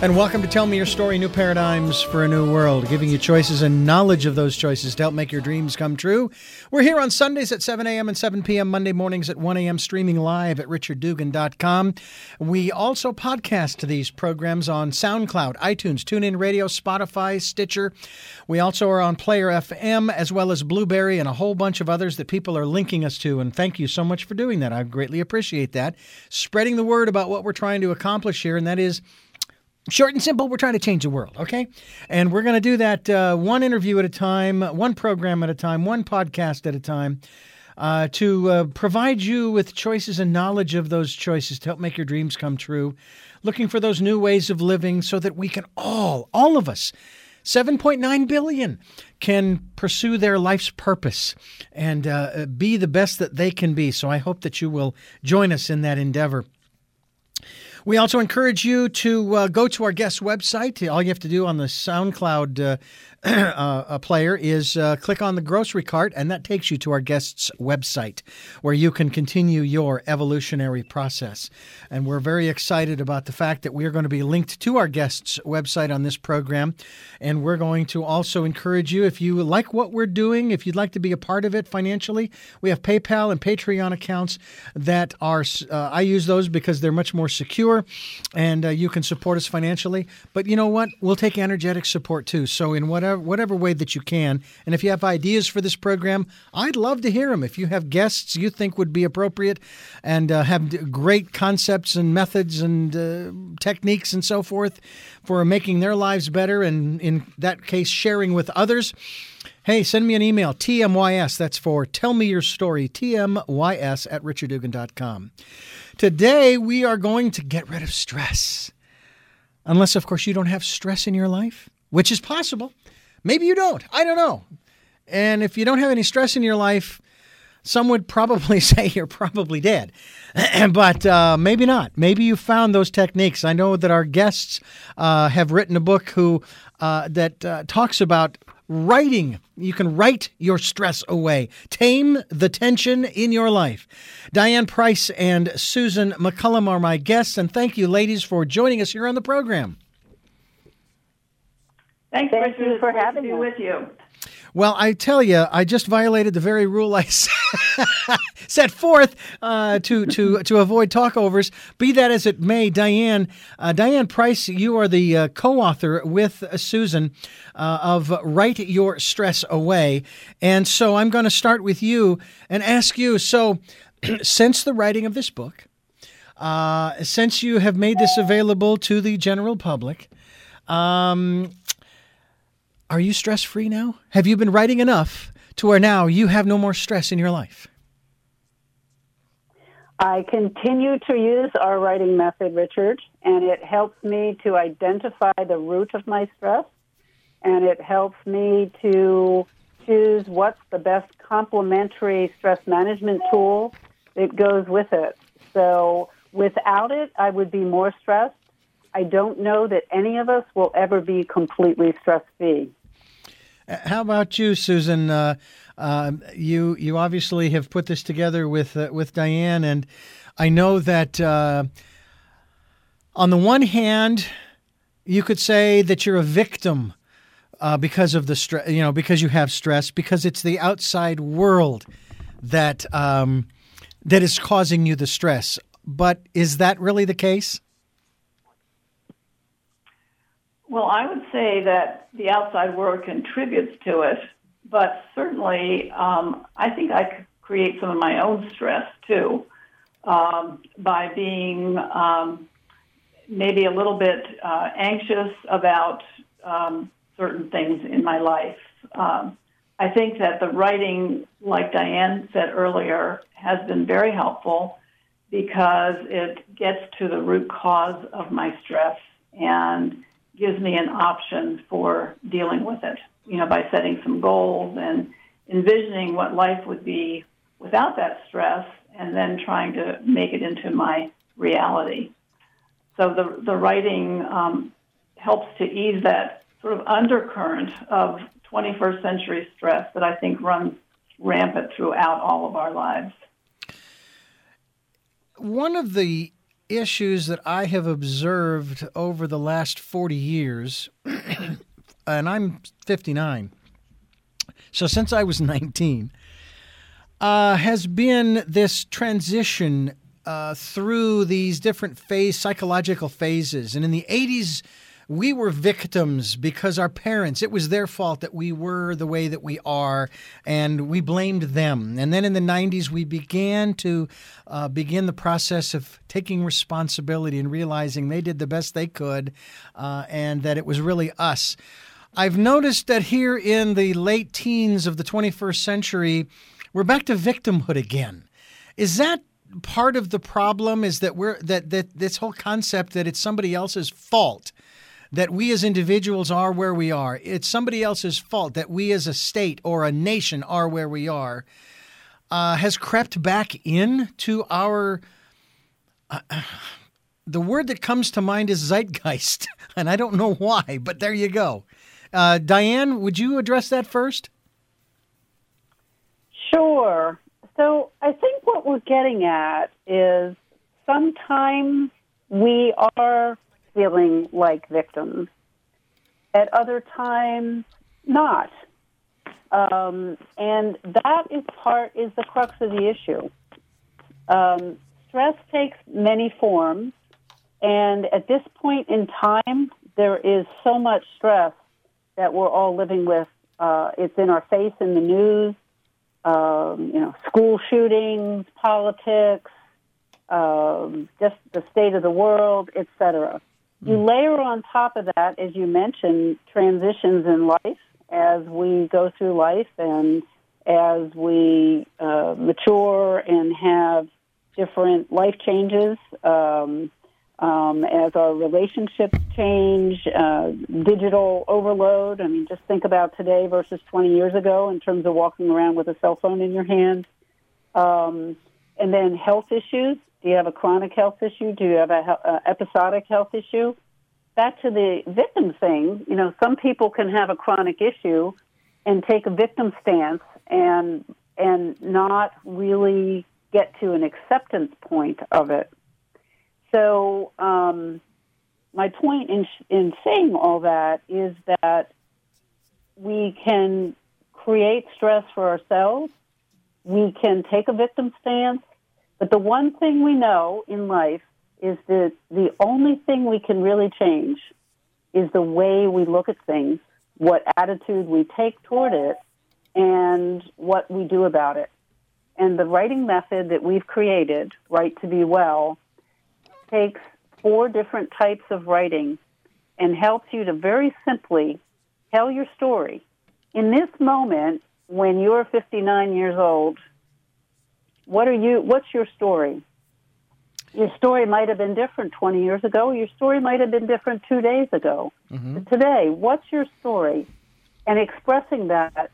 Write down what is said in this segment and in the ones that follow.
And welcome to Tell Me Your Story New Paradigms for a New World, giving you choices and knowledge of those choices to help make your dreams come true. We're here on Sundays at 7 a.m. and 7 p.m., Monday mornings at 1 a.m., streaming live at richarddugan.com. We also podcast these programs on SoundCloud, iTunes, TuneIn Radio, Spotify, Stitcher. We also are on Player FM, as well as Blubrry and a whole bunch of others that people are linking us to. And thank you so much for doing that. I greatly appreciate that. Spreading the word about what we're trying to accomplish here, and that is Short and simple, we're trying to change the world, okay? And we're going to do that uh, one interview at a time, one program at a time, one podcast at a time. Uh, to uh, provide you with choices and knowledge of those choices to help make your dreams come true, looking for those new ways of living so that we can all, all of us, 7.9 billion, can pursue their life's purpose and uh, be the best that they can be. So I hope that you will join us in that endeavor. We also encourage you to uh, go to our guest website. All you have to do on the SoundCloud uh, uh, player is uh, click on the grocery cart, and that takes you to our guest's website where you can continue your evolutionary process. And we're very excited about the fact that we're going to be linked to our guest's website on this program. And we're going to also encourage you, if you like what we're doing, if you'd like to be a part of it financially, we have PayPal and Patreon accounts that are, uh, I use those because they're much more secure and uh, you can support us financially. But you know what? We'll take energetic support too. So, in whatever whatever whatever way that you can. And if you have ideas for this program, I'd love to hear them. If you have guests you think would be appropriate and uh, have great concepts and methods and uh, techniques and so forth for making their lives better, and in that case, sharing with others. Hey, send me an email, TMYS, that's for Tell Me Your Story, TMYS at richarddugan.com. Today, we are going to get rid of stress. Unless, of course, you don't have stress in your life, which is possible. Maybe you don't. I don't know. And if you don't have any stress in your life, some would probably say you're probably dead. but uh, maybe not. Maybe you found those techniques. I know that our guests uh, have written a book who uh, that uh, talks about writing. You can write your stress away, tame the tension in your life. Diane Price and Susan McCullum are my guests, and thank you, ladies, for joining us here on the program. Thanks, Thank Richard. you for having me with you. Well, I tell you, I just violated the very rule I set forth uh, to to to avoid talkovers. Be that as it may, Diane uh, Diane Price, you are the uh, co-author with Susan uh, of "Write Your Stress Away," and so I'm going to start with you and ask you. So, since the writing of this book, uh, since you have made this available to the general public. Um, are you stress free now? Have you been writing enough to where now you have no more stress in your life? I continue to use our writing method, Richard, and it helps me to identify the root of my stress, and it helps me to choose what's the best complementary stress management tool that goes with it. So without it, I would be more stressed. I don't know that any of us will ever be completely stress free. How about you, Susan? Uh, uh, you you obviously have put this together with uh, with Diane, and I know that uh, on the one hand, you could say that you're a victim uh, because of the stress. You know, because you have stress, because it's the outside world that um, that is causing you the stress. But is that really the case? Well, I would say that the outside world contributes to it, but certainly um, I think I create some of my own stress too um, by being um, maybe a little bit uh, anxious about um, certain things in my life. Um, I think that the writing, like Diane said earlier, has been very helpful because it gets to the root cause of my stress and gives me an option for dealing with it, you know, by setting some goals and envisioning what life would be without that stress and then trying to make it into my reality. So the, the writing um, helps to ease that sort of undercurrent of 21st century stress that I think runs rampant throughout all of our lives. One of the issues that I have observed over the last 40 years, and I'm 59. So since I was 19, uh, has been this transition uh, through these different phase psychological phases. And in the 80s, we were victims because our parents, it was their fault that we were the way that we are, and we blamed them. And then in the 90s, we began to uh, begin the process of taking responsibility and realizing they did the best they could uh, and that it was really us. I've noticed that here in the late teens of the 21st century, we're back to victimhood again. Is that part of the problem is that we're that that this whole concept that it's somebody else's fault that we as individuals are where we are. It's somebody else's fault that we as a state or a nation are where we are. Uh, has crept back into our. Uh, the word that comes to mind is zeitgeist, and I don't know why, but there you go. Uh, Diane, would you address that first? Sure. So I think what we're getting at is sometimes we are feeling like victims. At other times, not. Um, and that is part is the crux of the issue. Um, stress takes many forms, and at this point in time, there is so much stress that we're all living with. Uh, it's in our face in the news um, you know, school shootings, politics, um, just the state of the world, etc. You hmm. layer on top of that, as you mentioned, transitions in life as we go through life and as we uh, mature and have different life changes. Um, um, as our relationships change, uh, digital overload. I mean, just think about today versus 20 years ago in terms of walking around with a cell phone in your hand. Um, and then health issues. Do you have a chronic health issue? Do you have a, a episodic health issue? Back to the victim thing, you know, some people can have a chronic issue and take a victim stance and and not really get to an acceptance point of it. So, um, my point in, in saying all that is that we can create stress for ourselves. We can take a victim stance. But the one thing we know in life is that the only thing we can really change is the way we look at things, what attitude we take toward it, and what we do about it. And the writing method that we've created, Write to Be Well, takes four different types of writing and helps you to very simply tell your story. In this moment, when you're 59 years old, what are you? What's your story? Your story might have been different 20 years ago. Your story might have been different two days ago. Mm-hmm. Today, what's your story? And expressing that,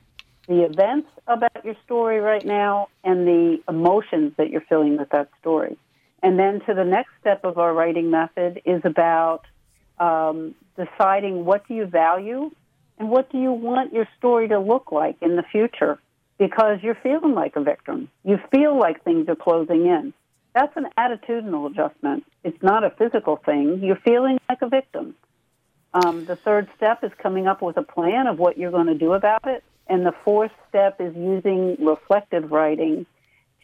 the events about your story right now, and the emotions that you're feeling with that story. And then to the next step of our writing method is about um, deciding what do you value and what do you want your story to look like in the future because you're feeling like a victim. You feel like things are closing in. That's an attitudinal adjustment. It's not a physical thing. You're feeling like a victim. Um, the third step is coming up with a plan of what you're going to do about it. And the fourth step is using reflective writing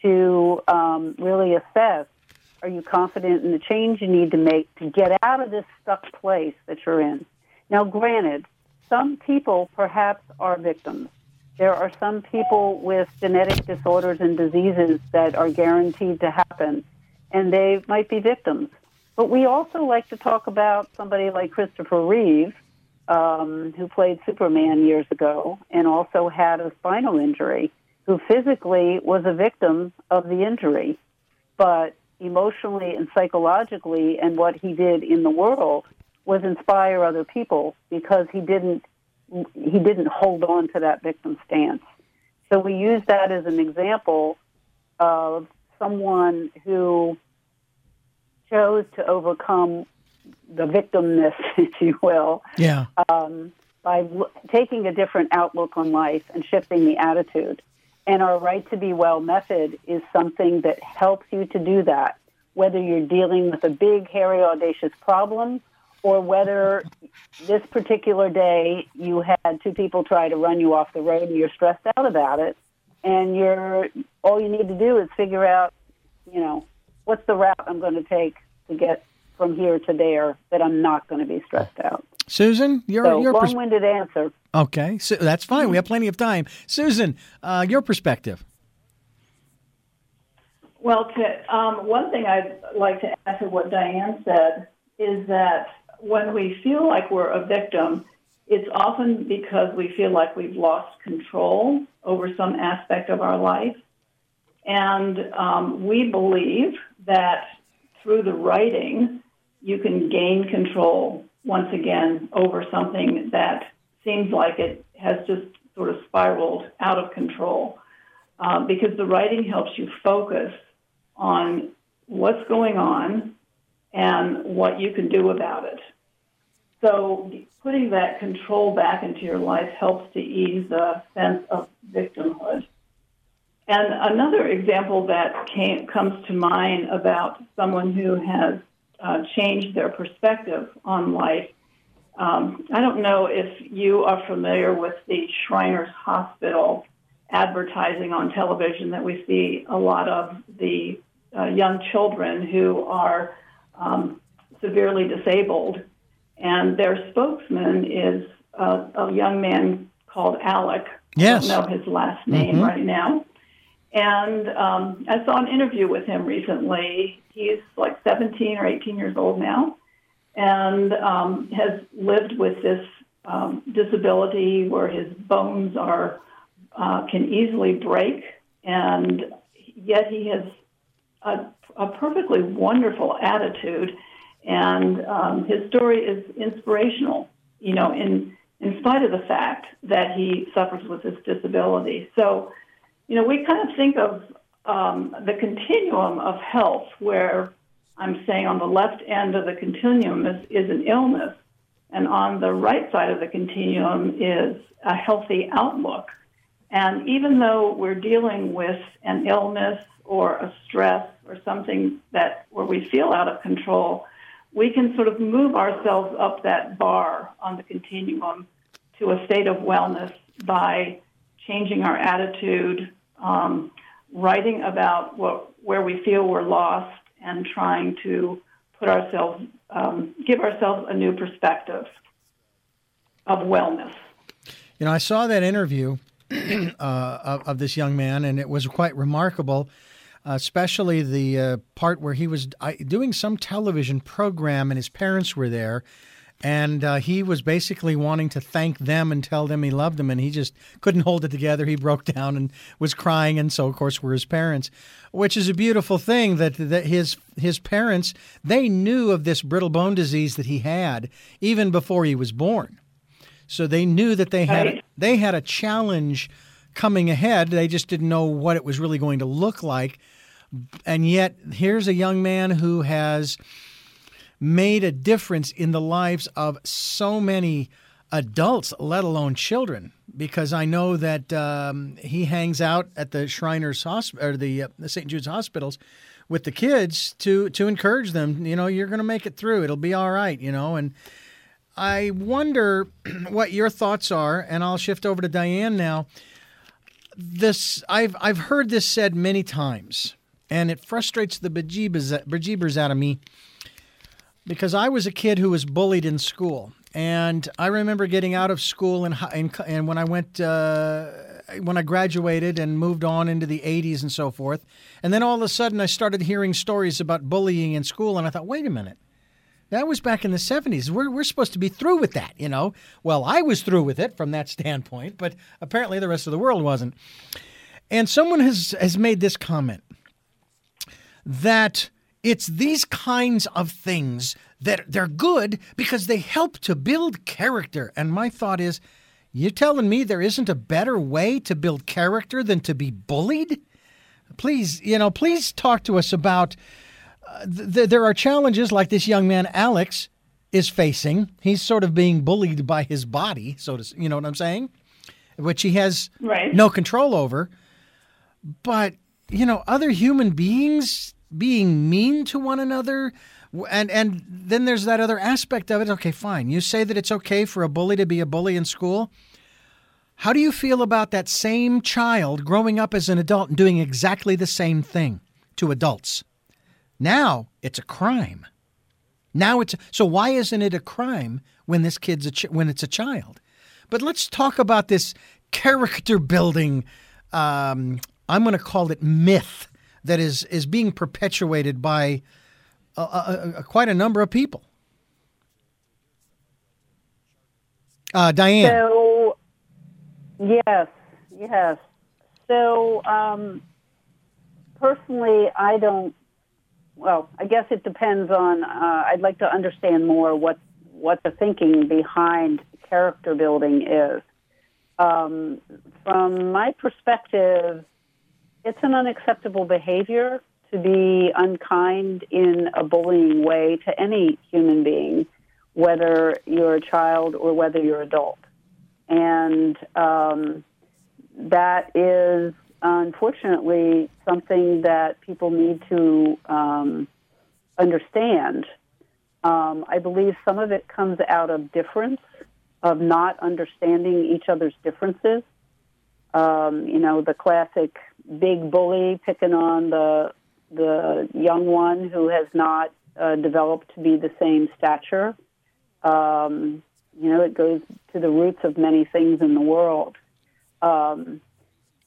to um, really assess are you confident in the change you need to make to get out of this stuck place that you're in? Now, granted, some people perhaps are victims. There are some people with genetic disorders and diseases that are guaranteed to happen, and they might be victims. But we also like to talk about somebody like Christopher Reeve, um, who played Superman years ago and also had a spinal injury, who physically was a victim of the injury, but emotionally and psychologically and what he did in the world was inspire other people because he didn't he didn't hold on to that victim stance. So we use that as an example of someone who chose to overcome the victimness, if you will, yeah. um, by taking a different outlook on life and shifting the attitude. And our write to Be Well method is something that helps you to do that. whether you're dealing with a big, hairy, audacious problem, or whether this particular day you had two people try to run you off the road and you're stressed out about it, and you're all you need to do is figure out, you know, what's the route I'm going to take to get from here to there that I'm not going to be stressed out. Susan, your So your long-winded answer. okay, so that's fine. We have plenty of time. Susan, uh, your perspective. Well, to, um, one thing I'd like to add to what Diane said is that when we feel like we're a victim, it's often because we feel like we've lost control over some aspect of our life. And um, we believe that through the writing, you can gain control once again over something that seems like it has just sort of spiraled out of control. Uh, because the writing helps you focus on what's going on and what you can do about it. So putting that control back into your life helps to ease the sense of victimhood. And another example that came, comes to mind about someone who has uh, changed their perspective on life. Um, I don't know if you are familiar with the Shriners Hospital advertising on television that we see a lot of the uh, young children who are um, severely disabled. And their spokesman is uh, a young man called Alec. Yes. I don't know his last name Mhm. right now. And um, I saw an interview with him recently. He's like 17 or 18 years old now and um, has lived with this um, disability where his bones are uh, can easily break, and yet he has a, a perfectly wonderful attitude, and um, his story is inspirational. You know, in in spite of the fact that he suffers with this disability, so you know we kind of think of um, the continuum of health where I'm saying on the left end of the continuum is, is an illness, and on the right side of the continuum is a healthy outlook. And even though we're dealing with an illness or a stress or something that where we feel out of control, we can sort of move ourselves up that bar on the continuum to a state of wellness by changing our attitude, um, writing about what, where we feel we're lost, and trying to put ourselves, um, give ourselves a new perspective of wellness. You know, I saw that interview uh, of, of this young man, and it was quite remarkable, especially the uh, part where he was doing some television program and his parents were there. And uh, he was basically wanting to thank them and tell them he loved them, and he just couldn't hold it together. He broke down and was crying, and so of course were his parents, which is a beautiful thing that that his his parents they knew of this brittle bone disease that he had even before he was born. So they knew that they had they had a challenge coming ahead. They just didn't know what it was really going to look like. And yet here's a young man who has made a difference in the lives of so many adults, let alone children. Because I know that um, he hangs out at the Shriners Hospital or the, uh, the St. Jude's hospitals with the kids to to encourage them. You know, you're going to make it through. It'll be all right. You know, and I wonder what your thoughts are, and I'll shift over to Diane now. This I've I've heard this said many times, and it frustrates the bejeebers, bejeebers out of me because I was a kid who was bullied in school, and I remember getting out of school and and, and when I went uh, when I graduated and moved on into the 80s and so forth, and then all of a sudden I started hearing stories about bullying in school, and I thought, wait a minute. That was back in the 70s. We're, we're supposed to be through with that, you know? Well, I was through with it from that standpoint, but apparently the rest of the world wasn't. And someone has, has made this comment that it's these kinds of things that they're good because they help to build character. And my thought is, you're telling me there isn't a better way to build character than to be bullied? Please, you know, please talk to us about uh, th- there are challenges like this young man Alex is facing. He's sort of being bullied by his body, so to you know what I'm saying, which he has Right. no control over. But you know, other human beings being mean to one another? And and then there's that other aspect of it. Okay, fine. You say that it's okay for a bully to be a bully in school. How do you feel about that same child growing up as an adult and doing exactly the same thing to adults? Now it's a crime. Now it's so why isn't it a crime when this kid's a ch- when it's a child? But let's talk about this character building. Um, I'm going to call it myth that is is being perpetuated by a, a, a, quite a number of people. Uh, Diane. So, yes, yes. So, um, personally, I don't. Well, I guess it depends on. Uh, I'd like to understand more what what the thinking behind character building is. Um, from my perspective, it's an unacceptable behavior to be unkind in a bullying way to any human being, whether you're a child or whether you're adult. And um, that is unfortunately something that people need to um, understand. Um, I believe some of it comes out of difference, of not understanding each other's differences. Um, you know, the classic big bully picking on the the young one who has not uh, developed to be the same stature. Um, you know, it goes to the roots of many things in the world. Um,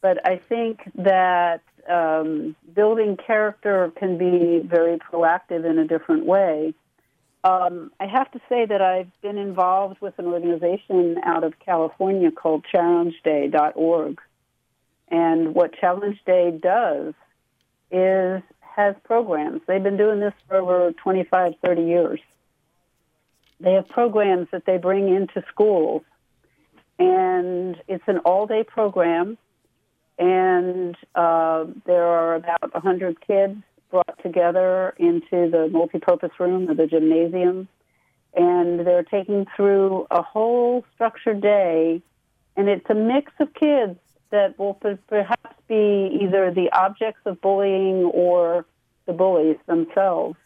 but I think that um, building character can be very proactive in a different way. Um, I have to say that I've been involved with an organization out of California called ChallengeDay.org. And what Challenge Day does is has programs. They've been doing this for over 25, 30 years. They have programs that they bring into schools, and it's an all day program. And uh, there are about 100 kids brought together into the multipurpose room or the gymnasium, and they're taking through a whole structured day. And it's a mix of kids that will perhaps be either the objects of bullying or the bullies themselves.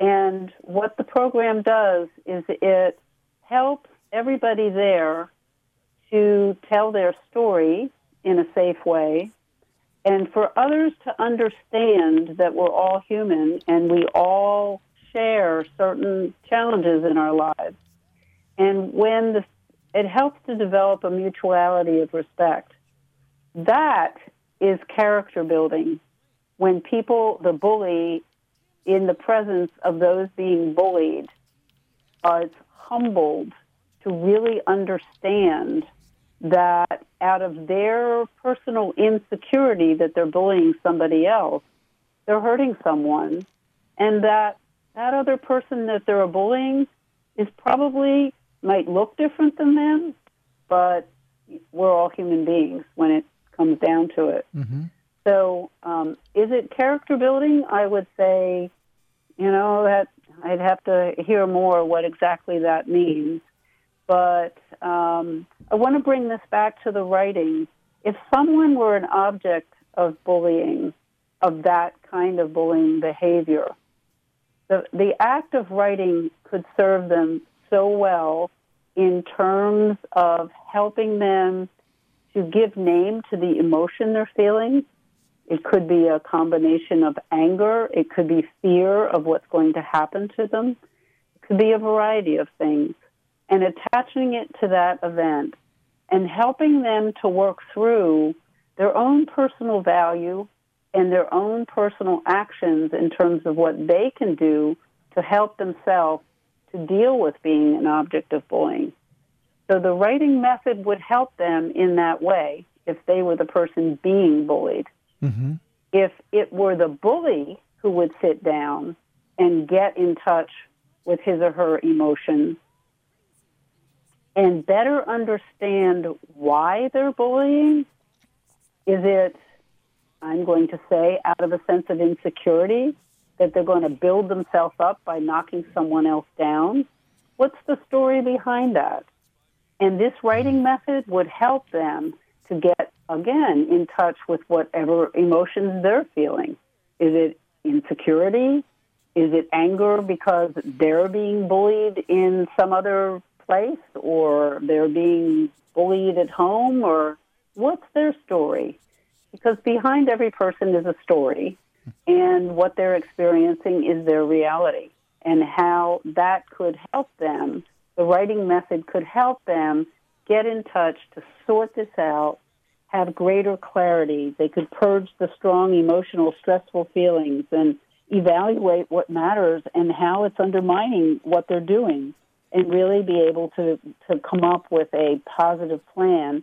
And what the program does is it helps everybody there to tell their story in a safe way and for others to understand that we're all human and we all share certain challenges in our lives. And when the, it helps to develop a mutuality of respect that is character building. When people, the bully, in the presence of those being bullied, are humbled to really understand that out of their personal insecurity that they're bullying somebody else, they're hurting someone, and that that other person that they're bullying is probably might look different than them, but we're all human beings when it comes down to it. Mm-hmm. So, um, is it character building? I would say, you know, that I'd have to hear more what exactly that means. But um, I want to bring this back to the writing. If someone were an object of bullying, of that kind of bullying behavior, the, the act of writing could serve them so well in terms of helping them to give name to the emotion they're feeling. It could be a combination of anger. It could be fear of what's going to happen to them. It could be a variety of things. And attaching it to that event and helping them to work through their own personal value and their own personal actions in terms of what they can do to help themselves to deal with being an object of bullying. So the writing method would help them in that way if they were the person being bullied. Mm-hmm. If it were the bully who would sit down and get in touch with his or her emotions and better understand why they're bullying, is it, I'm going to say, out of a sense of insecurity that they're going to build themselves up by knocking someone else down? What's the story behind that? And this writing mm. method would help them to get, again, in touch with whatever emotions they're feeling. Is it insecurity? Is it anger because they're being bullied in some other place or they're being bullied at home or what's their story? Because behind every person is a story and what they're experiencing is their reality and how that could help them. The writing method could help them get in touch to sort this out, have greater clarity. They could purge the strong emotional, stressful feelings and evaluate what matters and how it's undermining what they're doing and really be able to, to come up with a positive plan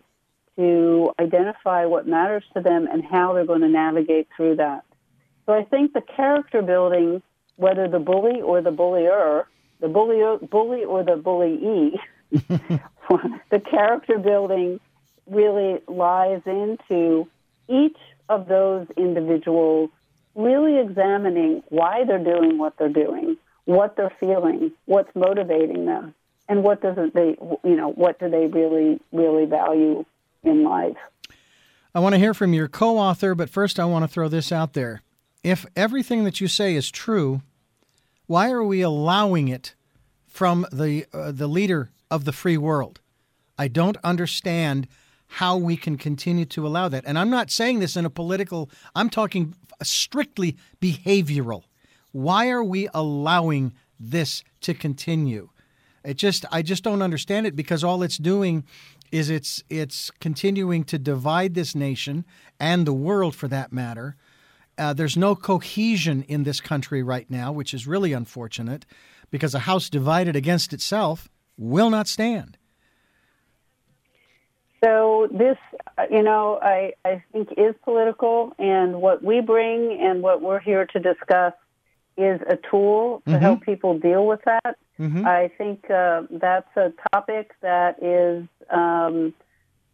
to identify what matters to them and how they're going to navigate through that. So I think the character building, whether the bully or the bullier, the bully, bully or the bullyee, the character building really lies into each of those individuals really examining why they're doing what they're doing, what they're feeling, what's motivating them, and what doesn't they, you know, what do they really, really value in life. I want to hear from your co-author, but first I want to throw this out there. If everything that you say is true, why are we allowing it from the uh, the leader of the free world? I don't understand how we can continue to allow that. And I'm not saying this in a political, I'm talking strictly behavioral. Why are we allowing this to continue? It just I just don't understand it because all it's doing is it's it's continuing to divide this nation and the world for that matter. Uh, there's no cohesion in this country right now, which is really unfortunate because a house divided against itself will not stand. So this, uh, you know, I, I think is political, and what we bring and what we're here to discuss is a tool to mm-hmm. help people deal with that. Mm-hmm. I think uh, that's a topic that is um,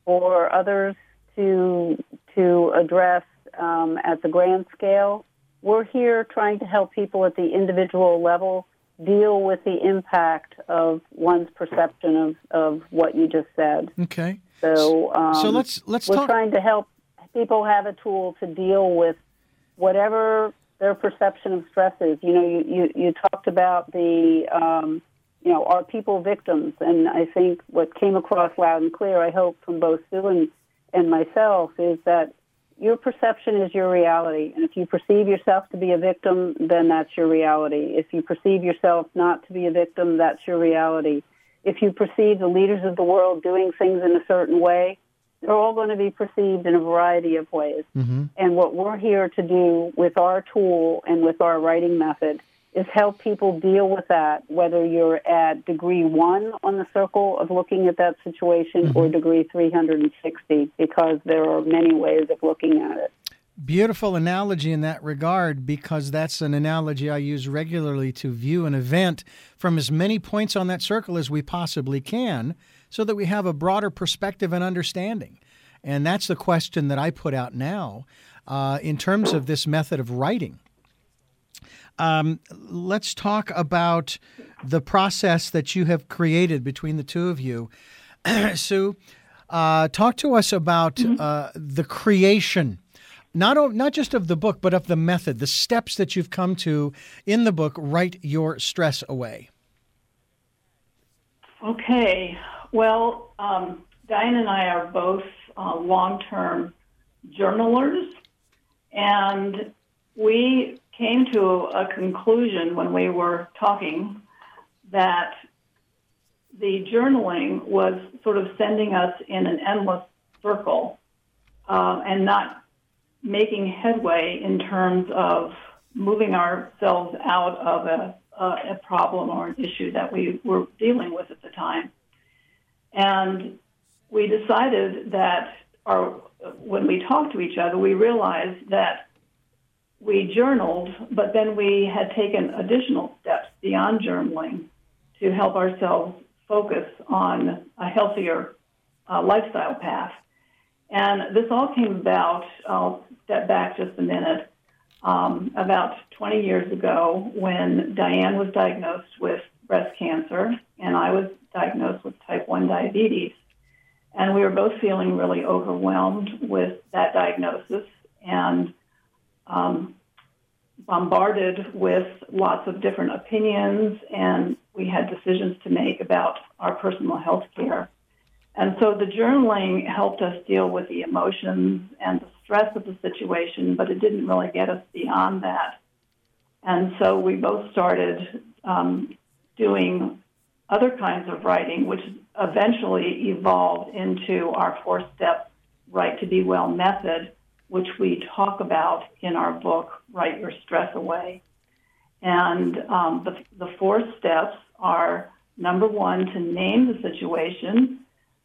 for others to to address um, at the grand scale. We're here trying to help people at the individual level deal with the impact of one's perception of, of what you just said. Okay. So, um, so let's let's we're talk. trying to help people have a tool to deal with whatever their perception of stress is. You know, you, you, you talked about the, um, you know, are people victims? And I think what came across loud and clear, I hope, from both Sue and, and myself, is that your perception is your reality. And if you perceive yourself to be a victim, then that's your reality. If you perceive yourself not to be a victim, that's your reality if you perceive the leaders of the world doing things in a certain way, they're all going to be perceived in a variety of ways. Mm-hmm. And what we're here to do with our tool and with our writing method is help people deal with that, whether you're at degree one on the circle of looking at that situation mm-hmm. or degree 360, because there are many ways of looking at it. Beautiful analogy in that regard because that's an analogy I use regularly to view an event from as many points on that circle as we possibly can so that we have a broader perspective and understanding. And that's the question that I put out now uh, in terms of this method of writing. Um, let's talk about the process that you have created between the two of you. Sue, uh, talk to us about mm-hmm. uh, the creation not not just of the book, but of the method, the steps that you've come to in the book. Write your stress away. Okay. Well, um, Diane and I are both uh, long-term journalers, and we came to a conclusion when we were talking that the journaling was sort of sending us in an endless circle uh, and not making headway in terms of moving ourselves out of a, a, a problem or an issue that we were dealing with at the time. And we decided that our, when we talked to each other, we realized that we journaled, but then we had taken additional steps beyond journaling to help ourselves focus on a healthier uh, lifestyle path. And this all came about, I'll step back just a minute, um, about 20 years ago when Diane was diagnosed with breast cancer and I was diagnosed with type 1 diabetes. And we were both feeling really overwhelmed with that diagnosis. And um, bombarded with lots of different opinions, and we had decisions to make about our personal health care. And so the journaling helped us deal with the emotions and the stress of the situation, but it didn't really get us beyond that. And so we both started um, doing other kinds of writing, which eventually evolved into our four step Write to Be Well method, which we talk about in our book, Write Your Stress Away. And um, the, the four steps are number one, to name the situation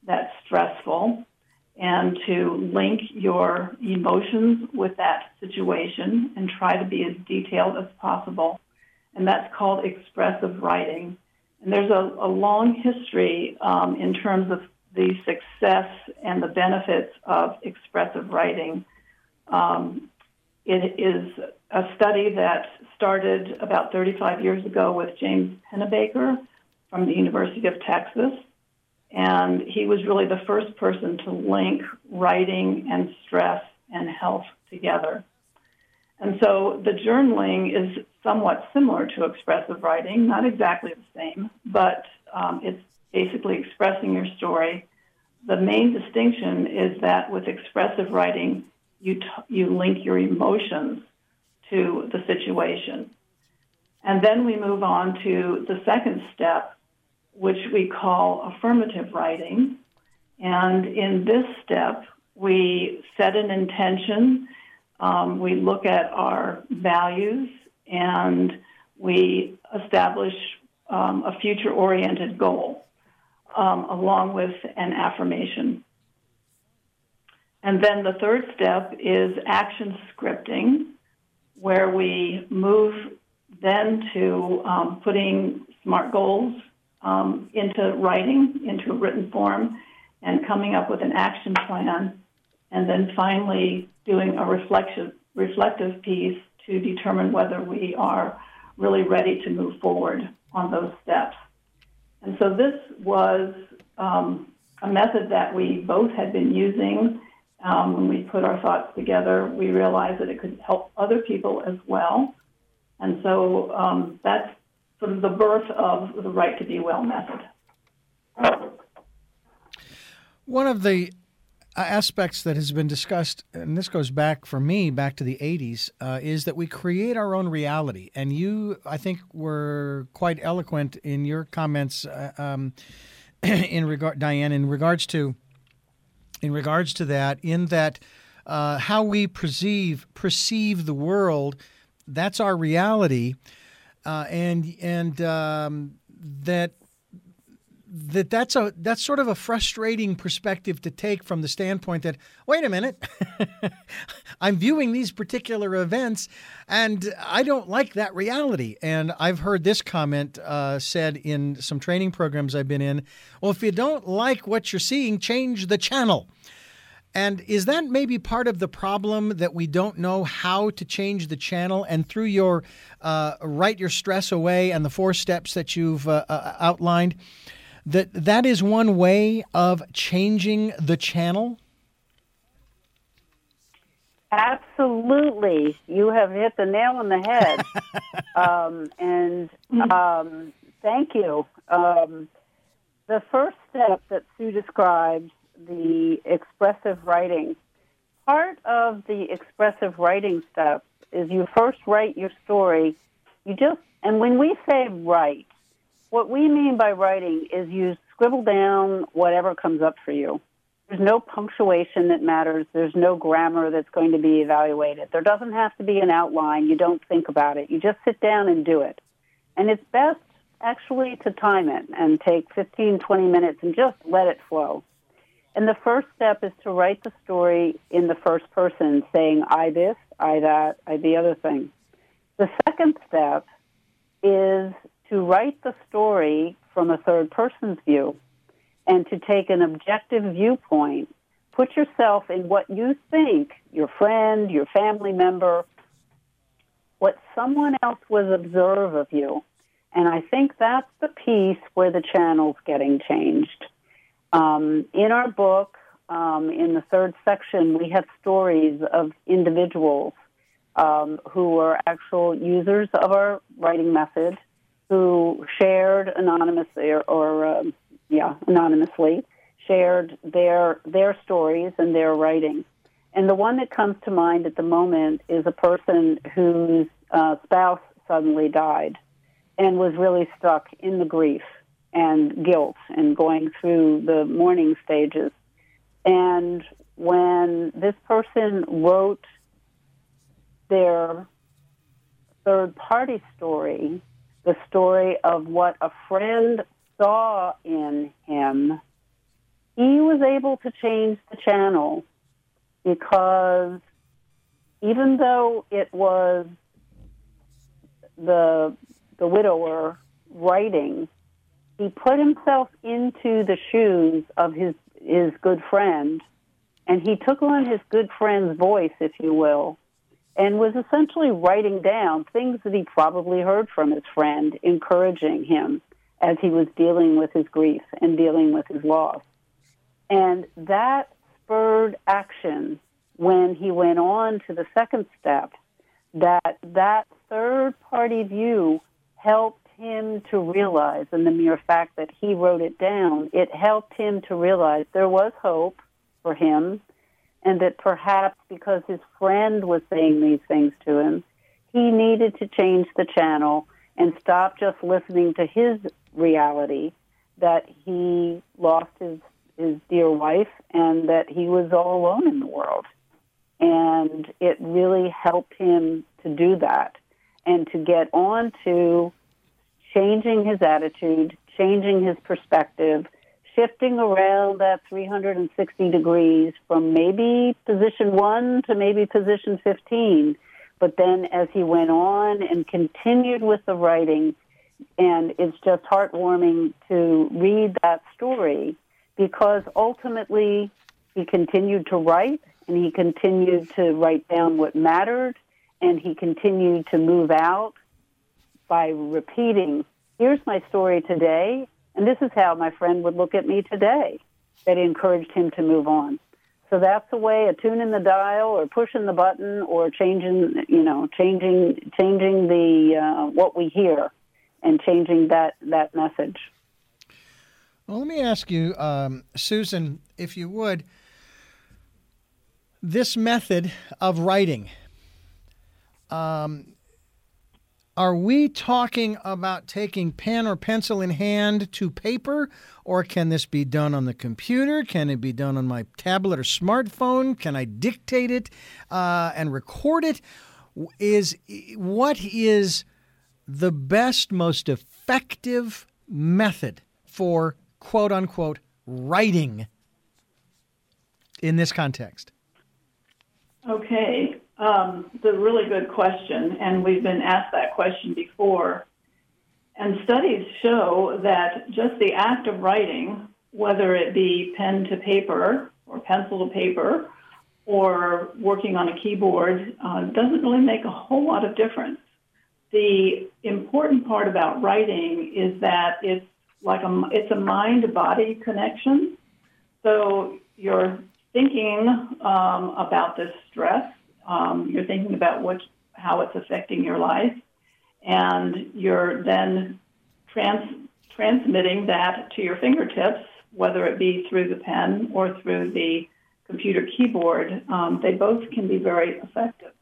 that's stressful and to link your emotions with that situation and try to be as detailed as possible. And that's called expressive writing. And there's a, a long history um, in terms of the success and the benefits of expressive writing. Um, it is a study that started about 35 years ago with James Pennebaker from the University of Texas. And he was really the first person to link writing and stress and health together. And so the journaling is somewhat similar to expressive writing, not exactly the same, but um, it's basically expressing your story. The main distinction is that with expressive writing, you, t- you link your emotions to the situation. And then we move on to the second step, which we call affirmative writing. And in this step, we set an intention, um, we look at our values, and we establish um, a future oriented goal um, along with an affirmation. And then the third step is action scripting, where we move then to um, putting SMART goals um, into writing, into a written form, and coming up with an action plan, and then finally doing a reflection, reflective piece to determine whether we are really ready to move forward on those steps. And so this was um, a method that we both had been using. Um, when we put our thoughts together, we realized that it could help other people as well. And so um, that's sort of the birth of the Write to Be Well method. One of the aspects that has been discussed, and this goes back for me back to the 80s, uh, is that we create our own reality. And you, I think, were quite eloquent in your comments, uh, um, in regard, Diane, in regards to, in regards to that, in that uh, how we perceive perceive the world, that's our reality, uh, and and um, that that that's a that's sort of a frustrating perspective to take from the standpoint that wait a minute I'm viewing these particular events and I don't like that reality and I've heard this comment uh, said in some training programs I've been in well if you don't like what you're seeing change the channel and is that maybe part of the problem that we don't know how to change the channel? And through your uh, write your stress away and the four steps that you've uh, uh outlined, that that is one way of changing the channel? Absolutely. You have hit the nail on the head. um, and um, thank you. Um, the first step that Sue described, the expressive writing, part of the expressive writing step is you first write your story. You just, and when we say write, what we mean by writing is you scribble down whatever comes up for you. There's no punctuation that matters. There's no grammar that's going to be evaluated. There doesn't have to be an outline. You don't think about it. You just sit down and do it. And it's best actually to time it and take 15, 20 minutes and just let it flow. And the first step is to write the story in the first person, saying, I this, I that, I the other thing. The second step is to write the story from a third person's view and to take an objective viewpoint. Put yourself in what you think your friend, your family member, what someone else would observe of you. And I think that's the piece where the channel's getting changed. Um, in our book, um, in the third section, we have stories of individuals um, who were actual users of our writing method, who shared anonymously or, or um, yeah, anonymously shared their their stories and their writing. And the one that comes to mind at the moment is a person whose uh, spouse suddenly died and was really stuck in the grief and guilt and going through the mourning stages. And when this person wrote their third party story, the story of what a friend saw in him, he was able to change the channel because even though it was the the widower writing, he put himself into the shoes of his his good friend, and he took on his good friend's voice, if you will, and was essentially writing down things that he probably heard from his friend, encouraging him as he was dealing with his grief and dealing with his loss. And that spurred action when he went on to the second step that that third party view helped him to realize and the mere fact that he wrote it down it helped him to realize there was hope for him and that perhaps because his friend was saying these things to him he needed to change the channel and stop just listening to his reality that he lost his his dear wife and that he was all alone in the world. And it really helped him to do that and to get on to changing his attitude, changing his perspective, shifting around that 360 degrees from maybe position one to maybe position 15. But then as he went on and continued with the writing, and it's just heartwarming to read that story because ultimately he continued to write and he continued to write down what mattered and he continued to move out by repeating, here's my story today, and this is how my friend would look at me today. That encouraged him to move on. So that's the way of tuning the dial or pushing the button or changing, you know, changing changing the uh, what we hear and changing that that message. Well, let me ask you, um, Susan, if you would, this method of writing. Um, are we talking about taking pen or pencil in hand to paper, or can this be done on the computer? Can it be done on my tablet or smartphone? Can I dictate it uh, and record it? Is what is the best, most effective method for quote unquote writing in this context? Okay, um, it's a really good question, and we've been asked that question before. And studies show that just the act of writing, whether it be pen to paper or pencil to paper or working on a keyboard, uh, doesn't really make a whole lot of difference. The important part about writing is that it's like a it's a mind body connection. So you're thinking um, about this stress. Um, you're thinking about what how it's affecting your life, and you're then trans- transmitting that to your fingertips, whether it be through the pen or through the computer keyboard. Um, they both can be very effective.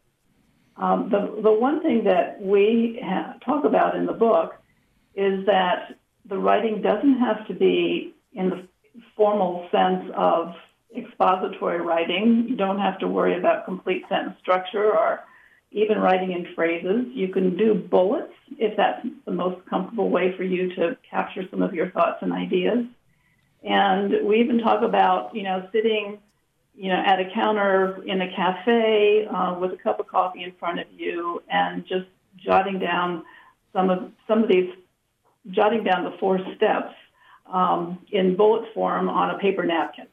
Um, the the one thing that we ha- talk about in the book is that the writing doesn't have to be in the formal sense of expository writing. You don't have to worry about complete sentence structure or even writing in phrases. You can do bullets if that's the most comfortable way for you to capture some of your thoughts and ideas. And we even talk about, you know, sitting, you know, at a counter in a cafe uh, with a cup of coffee in front of you and just jotting down some of some of these jotting down the four steps um, in bullet form on a paper napkin.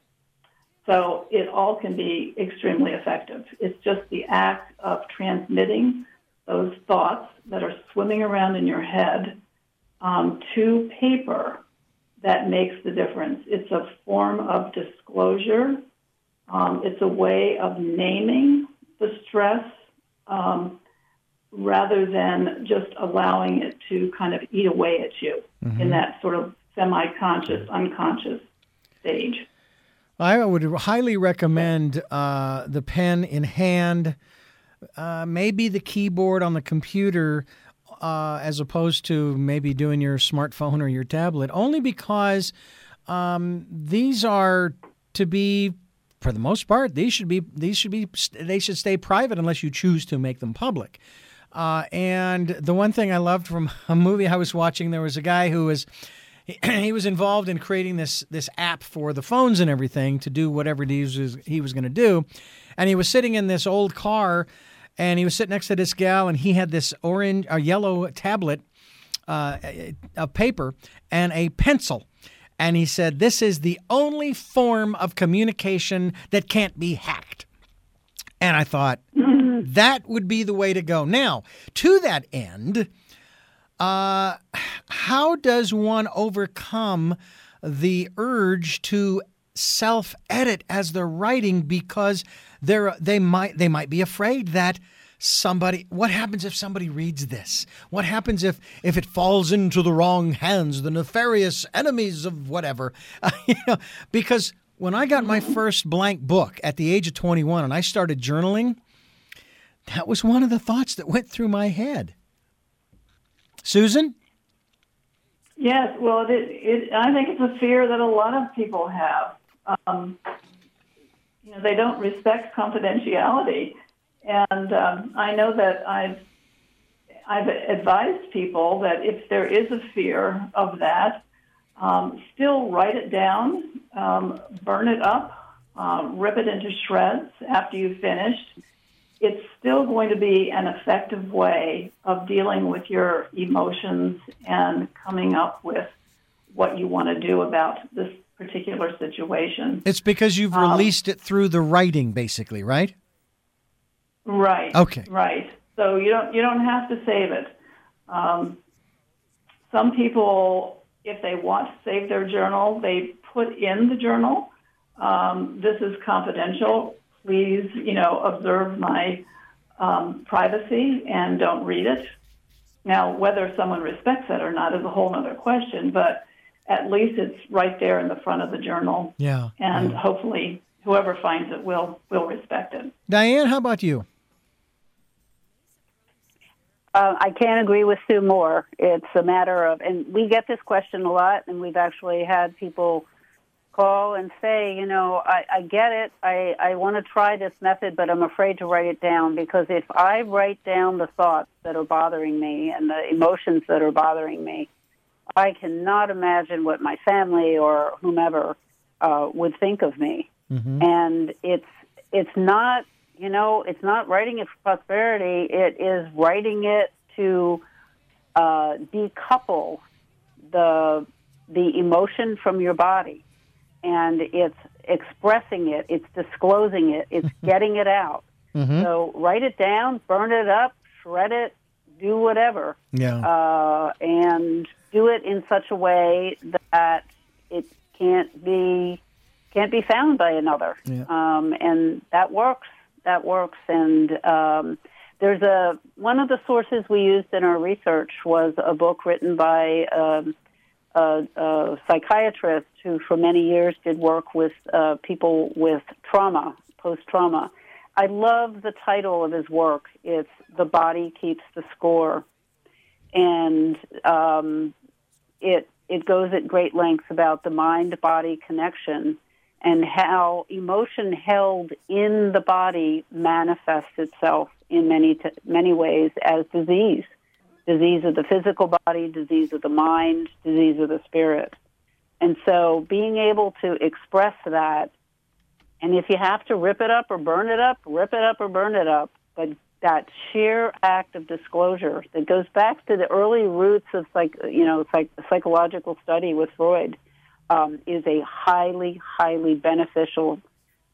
So it all can be extremely effective. It's just the act of transmitting those thoughts that are swimming around in your head um, to paper that makes the difference. It's a form of disclosure. Um, it's a way of naming the stress um, rather than just allowing it to kind of eat away at you mm-hmm. in that sort of semi conscious, unconscious stage. I would highly recommend uh, the pen in hand, uh, maybe the keyboard on the computer, uh, as opposed to maybe doing your smartphone or your tablet, only because um, these are to be for the most part, these should be these should be they should stay private unless you choose to make them public. Uh, and the one thing I loved from a movie I was watching, there was a guy who was he was involved in creating this this app for the phones and everything to do whatever he was he was going to do, and he was sitting in this old car, and he was sitting next to this gal, and he had this orange a yellow tablet uh, of paper and a pencil and he said, This is the only form of communication that can't be hacked. And I thought, that would be the way to go. Now, to that end, uh, how does one overcome the urge to self edit as they're writing because they're, they, might, they might be afraid that somebody what happens if somebody reads this? What happens if if it falls into the wrong hands the nefarious enemies of whatever? You know, because when i got my first blank book at the age of 21 and i started journaling that was one of the thoughts that went through my head susan? Yes well it, it, i think it's a fear that a lot of people have. Um, you know they don't respect confidentiality. And um, I know that I've I've advised people that if there is a fear of that, um, still write it down, um, burn it up, uh, rip it into shreds after you've finished. It's still going to be an effective way of dealing with your emotions and coming up with what you want to do about this particular situation. It's because you've um, released it through the writing, basically, right? Right. Okay. Right. So you don't you don't have to save it. Um, some people, if they want to save their journal, they put in the journal. Um, this is confidential. Please, you know, observe my um, privacy and don't read it. Now, whether someone respects it or not is a whole other question, but at least it's right there in the front of the journal. Yeah. And yeah. hopefully, whoever finds it will will respect it. Diane, how about you? Uh, I can't agree with Sue more. It's a matter of, and we get this question a lot, and we've actually had people call and say, you know, I, I get it. I, I want to try this method, but I'm afraid to write it down because if I write down the thoughts that are bothering me and the emotions that are bothering me, I cannot imagine what my family or whomever uh, would think of me. Mm-hmm. And it's it's not you know, it's not writing it for prosperity. It is writing it to uh, decouple the the emotion from your body, and it's expressing it. It's disclosing it. It's getting it out. Mm-hmm. So write it down, burn it up, shred it, do whatever. Yeah. Uh, and do it in such a way that it can't be can't be found by another. Yeah. Um, and that works that works. And um, there's a one of the sources we used in our research was a book written by um, a, a, psychiatrist who, for many years, did work with uh, people with trauma, post trauma. I love the title of his work. It's "The Body Keeps the Score," and um, it it goes at great lengths about the mind body connection and how emotion held in the body manifests itself in many t- many ways as disease disease of the physical body disease of the mind disease of the spirit. And so being able to express that and if you have to rip it up or burn it up rip it up or burn it up but that sheer act of disclosure that goes back to the early roots of psych, you know psych, psychological study with Freud um, is a highly, highly beneficial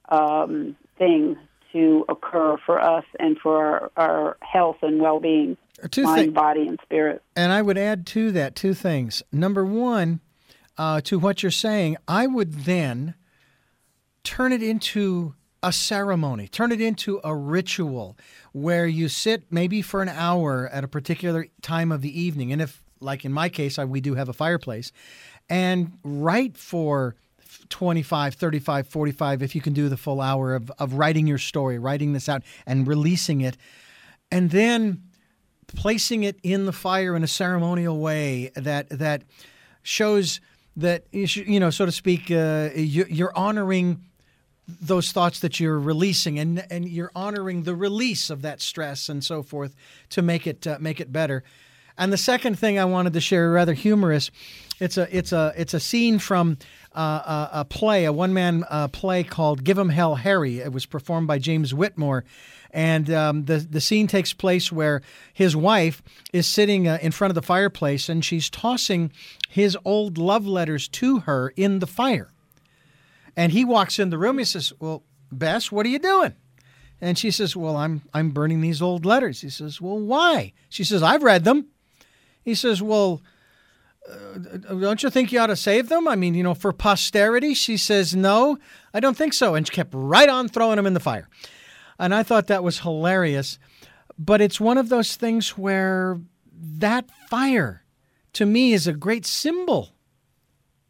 um, thing to occur for us and for our, our health and well-being, two mind, thi- body, and spirit. And I would add to that two things. Number one, uh, to what you're saying, I would then turn it into a ceremony, turn it into a ritual where you sit maybe for an hour at a particular time of the evening. And if, like in my case, I, we do have a fireplace, and write for 25, 35, 45, if you can do the full hour of, of writing your story, writing this out and releasing it. And then placing it in the fire in a ceremonial way that that shows that you know, so to speak, uh, you're honoring those thoughts that you're releasing and and you're honoring the release of that stress and so forth to make it uh, make it better. And the second thing I wanted to share, rather humorous, it's a it's a it's a scene from uh, a, a, play, a one man uh, play called "Give 'Em Hell, Harry." It was performed by James Whitmore, and um, the the scene takes place where his wife is sitting uh, in front of the fireplace and she's tossing his old love letters to her in the fire. And he walks in the room. He says, "Well, Bess, what are you doing?" And she says, "Well, I'm I'm burning these old letters." He says, "Well, why?" She says, "I've read them." He says, "Well." Uh, don't you think you ought to save them? I mean, you know, for posterity? She says, No, I don't think so. And she kept right on throwing them in the fire. And I thought that was hilarious. But it's one of those things where that fire to me is a great symbol.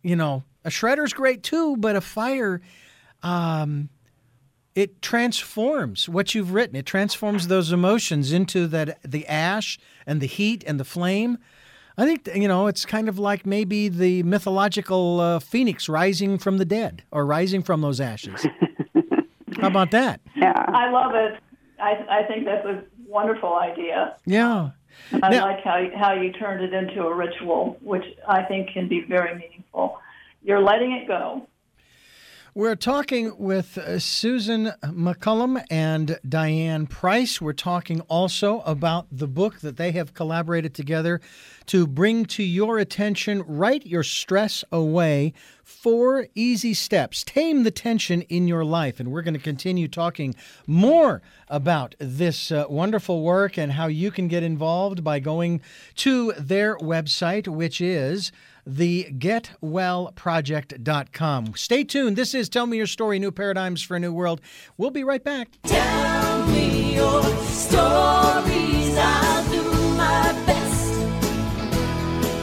You know, a shredder's great too, but a fire, um, it transforms what you've written. It transforms those emotions into that the ash and the heat and the flame. I think you know it's kind of like maybe the mythological uh, phoenix rising from the dead or rising from those ashes. How about that? Yeah, I love it. I I think that's a wonderful idea. Yeah. I now, like how you, how you turned it into a ritual, which I think can be very meaningful. You're letting it go. We're talking with uh, Susan McCullum and Diane Price. We're talking also about the book that they have collaborated together to bring to your attention Write Your Stress Away Four Easy Steps. Tame the tension in your life. And we're going to continue talking more about this uh, wonderful work and how you can get involved by going to their website, which is the getwellproject.com. Stay tuned. This is Tell Me Your Story New Paradigms for a New World. We'll be right back. Tell me your stories. I'll do my best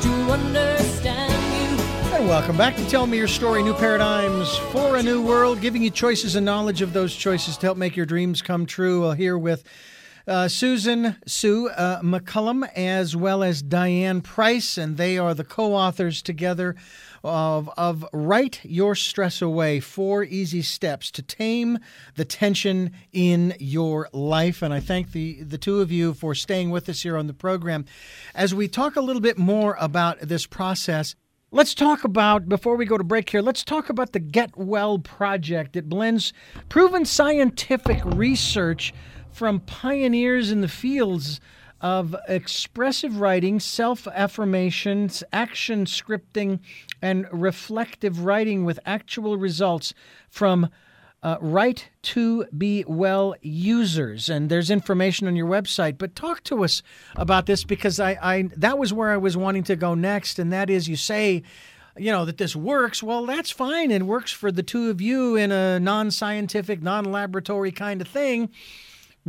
to understand. And welcome back to Tell Me Your Story New Paradigms for a New World, giving you choices and knowledge of those choices to help make your dreams come true. Here with uh, Susan Sue uh, McCullum, as well as Diane Price, and they are the co authors together of, of Write Your Stress Away Four Easy Steps to Tame the Tension in Your Life. And I thank the, the two of you for staying with us here on the program. As we talk a little bit more about this process, Let's talk about, before we go to break here, let's talk about the Get Well Project. It blends proven scientific research from pioneers in the fields of expressive writing, self affirmations, action scripting, and reflective writing with actual results from uh, Write to Be Well users. And there's information on your website. But talk to us about this because I, I that was where I was wanting to go next. And that is you say, you know, that this works. Well, that's fine. It works for the two of you in a non scientific, non laboratory kind of thing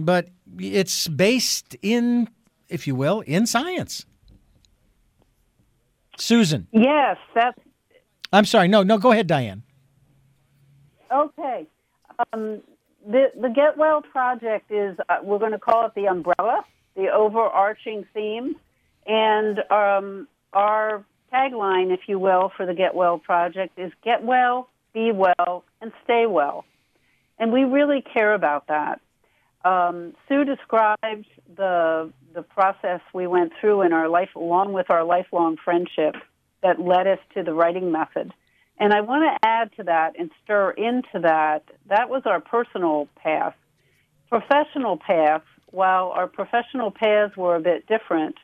but it's based in, if you will, in science. Susan. Yes, that's. I'm sorry. No, no. Go ahead, Diane. Okay. Um, the the Get Well project is uh, we're going to call it the umbrella, the overarching theme, and um, our tagline, if you will, for the Get Well project is Get Well, Be Well, and Stay Well. And we really care about that. Um, Sue described the the process we went through in our life, along with our lifelong friendship, that led us to the writing method. And I want to add to that and stir into that. That was our personal path. Professional path. While our professional paths were a bit different,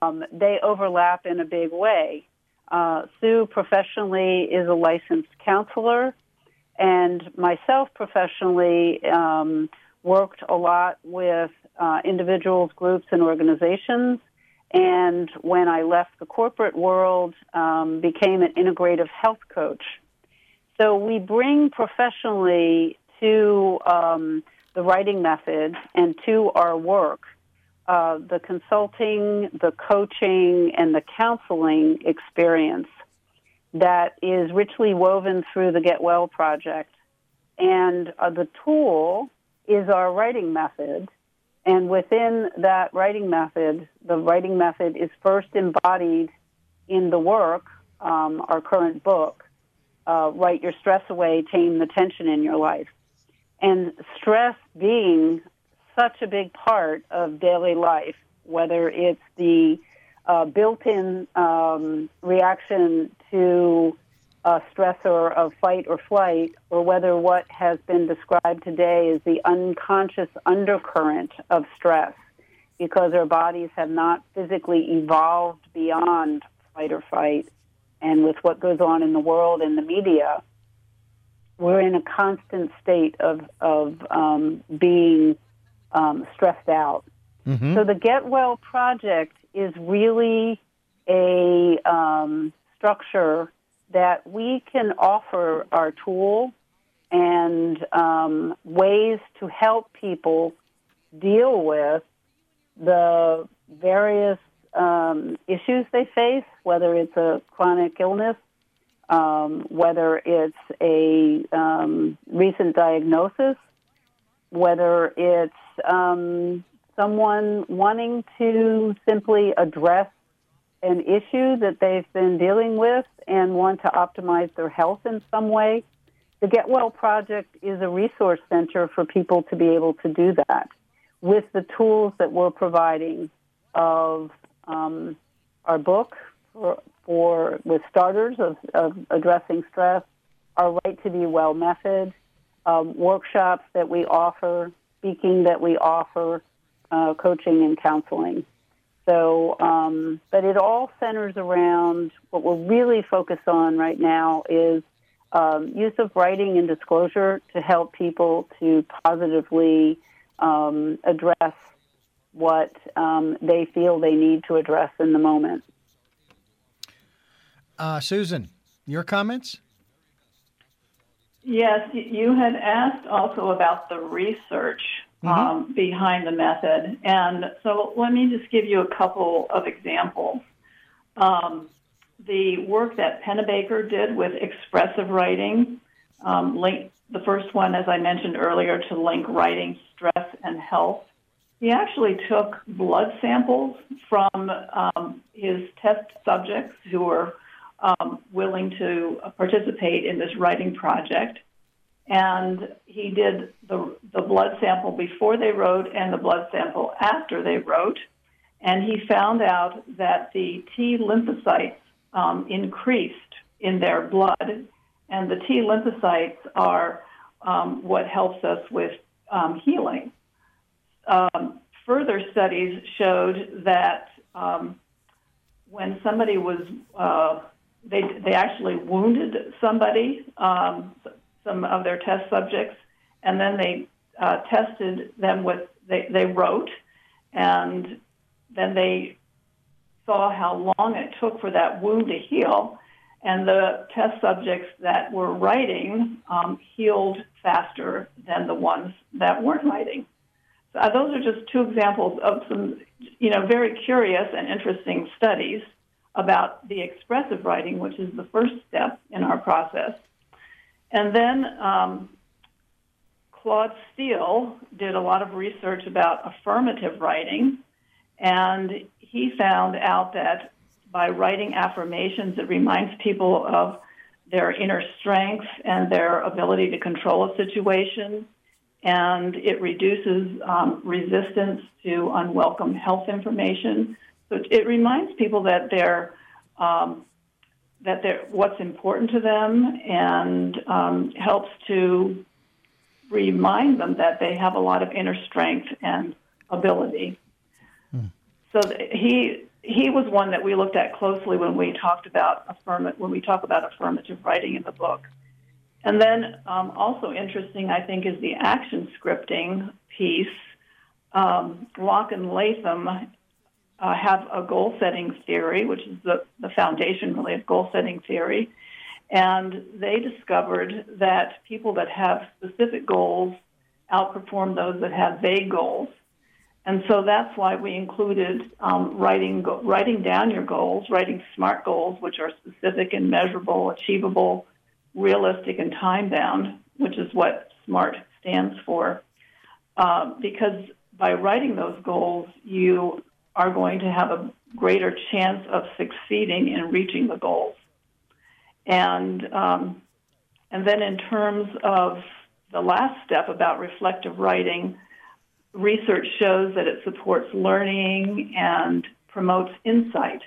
um, they overlap in a big way. Uh, Sue professionally is a licensed counselor, and myself professionally. Um, worked a lot with uh, individuals, groups, and organizations. And when I left the corporate world, um, became an integrative health coach. So we bring professionally to um, the writing method and to our work, uh, the consulting, the coaching, and the counseling experience that is richly woven through the Get Well project. And uh, the tool is our writing method. And within that writing method, the writing method is first embodied in the work, um, our current book, uh, Write Your Stress Away, Tame the Tension in Your Life. And stress being such a big part of daily life, whether it's the uh, built-in um, reaction to a stressor of fight or flight, or whether what has been described today is the unconscious undercurrent of stress, because our bodies have not physically evolved beyond fight or fight. And with what goes on in the world and the media, we're in a constant state of, of um, being um, stressed out. So the Get Well project is really a um, structure that we can offer our tool and um, ways to help people deal with the various um, issues they face, whether it's a chronic illness, um, whether it's a um, recent diagnosis, whether it's um, someone wanting to simply address an issue that they've been dealing with and want to optimize their health in some way. The Get Well Project is a resource center for people to be able to do that with the tools that we're providing of um, our book for, for with starters of, of addressing stress, our Write to Be Well method, um, workshops that we offer, speaking that we offer, uh, coaching and counseling. So, um, but it all centers around what we're really focused on right now is um, use of writing and disclosure to help people to positively um, address what um, they feel they need to address in the moment. Uh, Susan, your comments? Yes, you had asked also about the research um, behind the method. And so let me just give you a couple of examples. Um, the work that Pennebaker did with expressive writing, um, link, the first one, as I mentioned earlier, to link writing, stress, and health. He actually took blood samples from um, his test subjects who were um, willing to participate in this writing project. And he did the, the blood sample before they wrote and the blood sample after they wrote. And he found out that the T lymphocytes um, increased in their blood. And the T lymphocytes are um, what helps us with um, healing. Um, further studies showed that um, when somebody was, uh, they, they actually wounded somebody, um, some of their test subjects, and then they uh, tested them with, they, they wrote, and then they saw how long it took for that wound to heal. And the test subjects that were writing um, healed faster than the ones that weren't writing. So uh, those are just two examples of some, you know, very curious and interesting studies about the expressive writing, which is the first step in our process. And then um, Claude Steele did a lot of research about affirmative writing, and he found out that by writing affirmations, it reminds people of their inner strength and their ability to control a situation, and it reduces um, resistance to unwelcome health information. So it reminds people that they're um, that they're, what's important to them and um, helps to remind them that they have a lot of inner strength and ability. So th- he he was one that we looked at closely when we talked about affirm- when we talk about affirmative writing in the book. And then um, also interesting, I think, is the action scripting piece. Um, Locke and Latham uh, have a goal setting theory, which is the, the foundation really of goal setting theory. And they discovered that people that have specific goals outperform those that have vague goals. And so that's why we included um, writing, writing down your goals, writing SMART goals, which are specific and measurable, achievable, realistic, and time bound, which is what SMART stands for. Uh, because by writing those goals, you are going to have a greater chance of succeeding in reaching the goals. And um, and then in terms of the last step about reflective writing, research shows that it supports learning and promotes insight.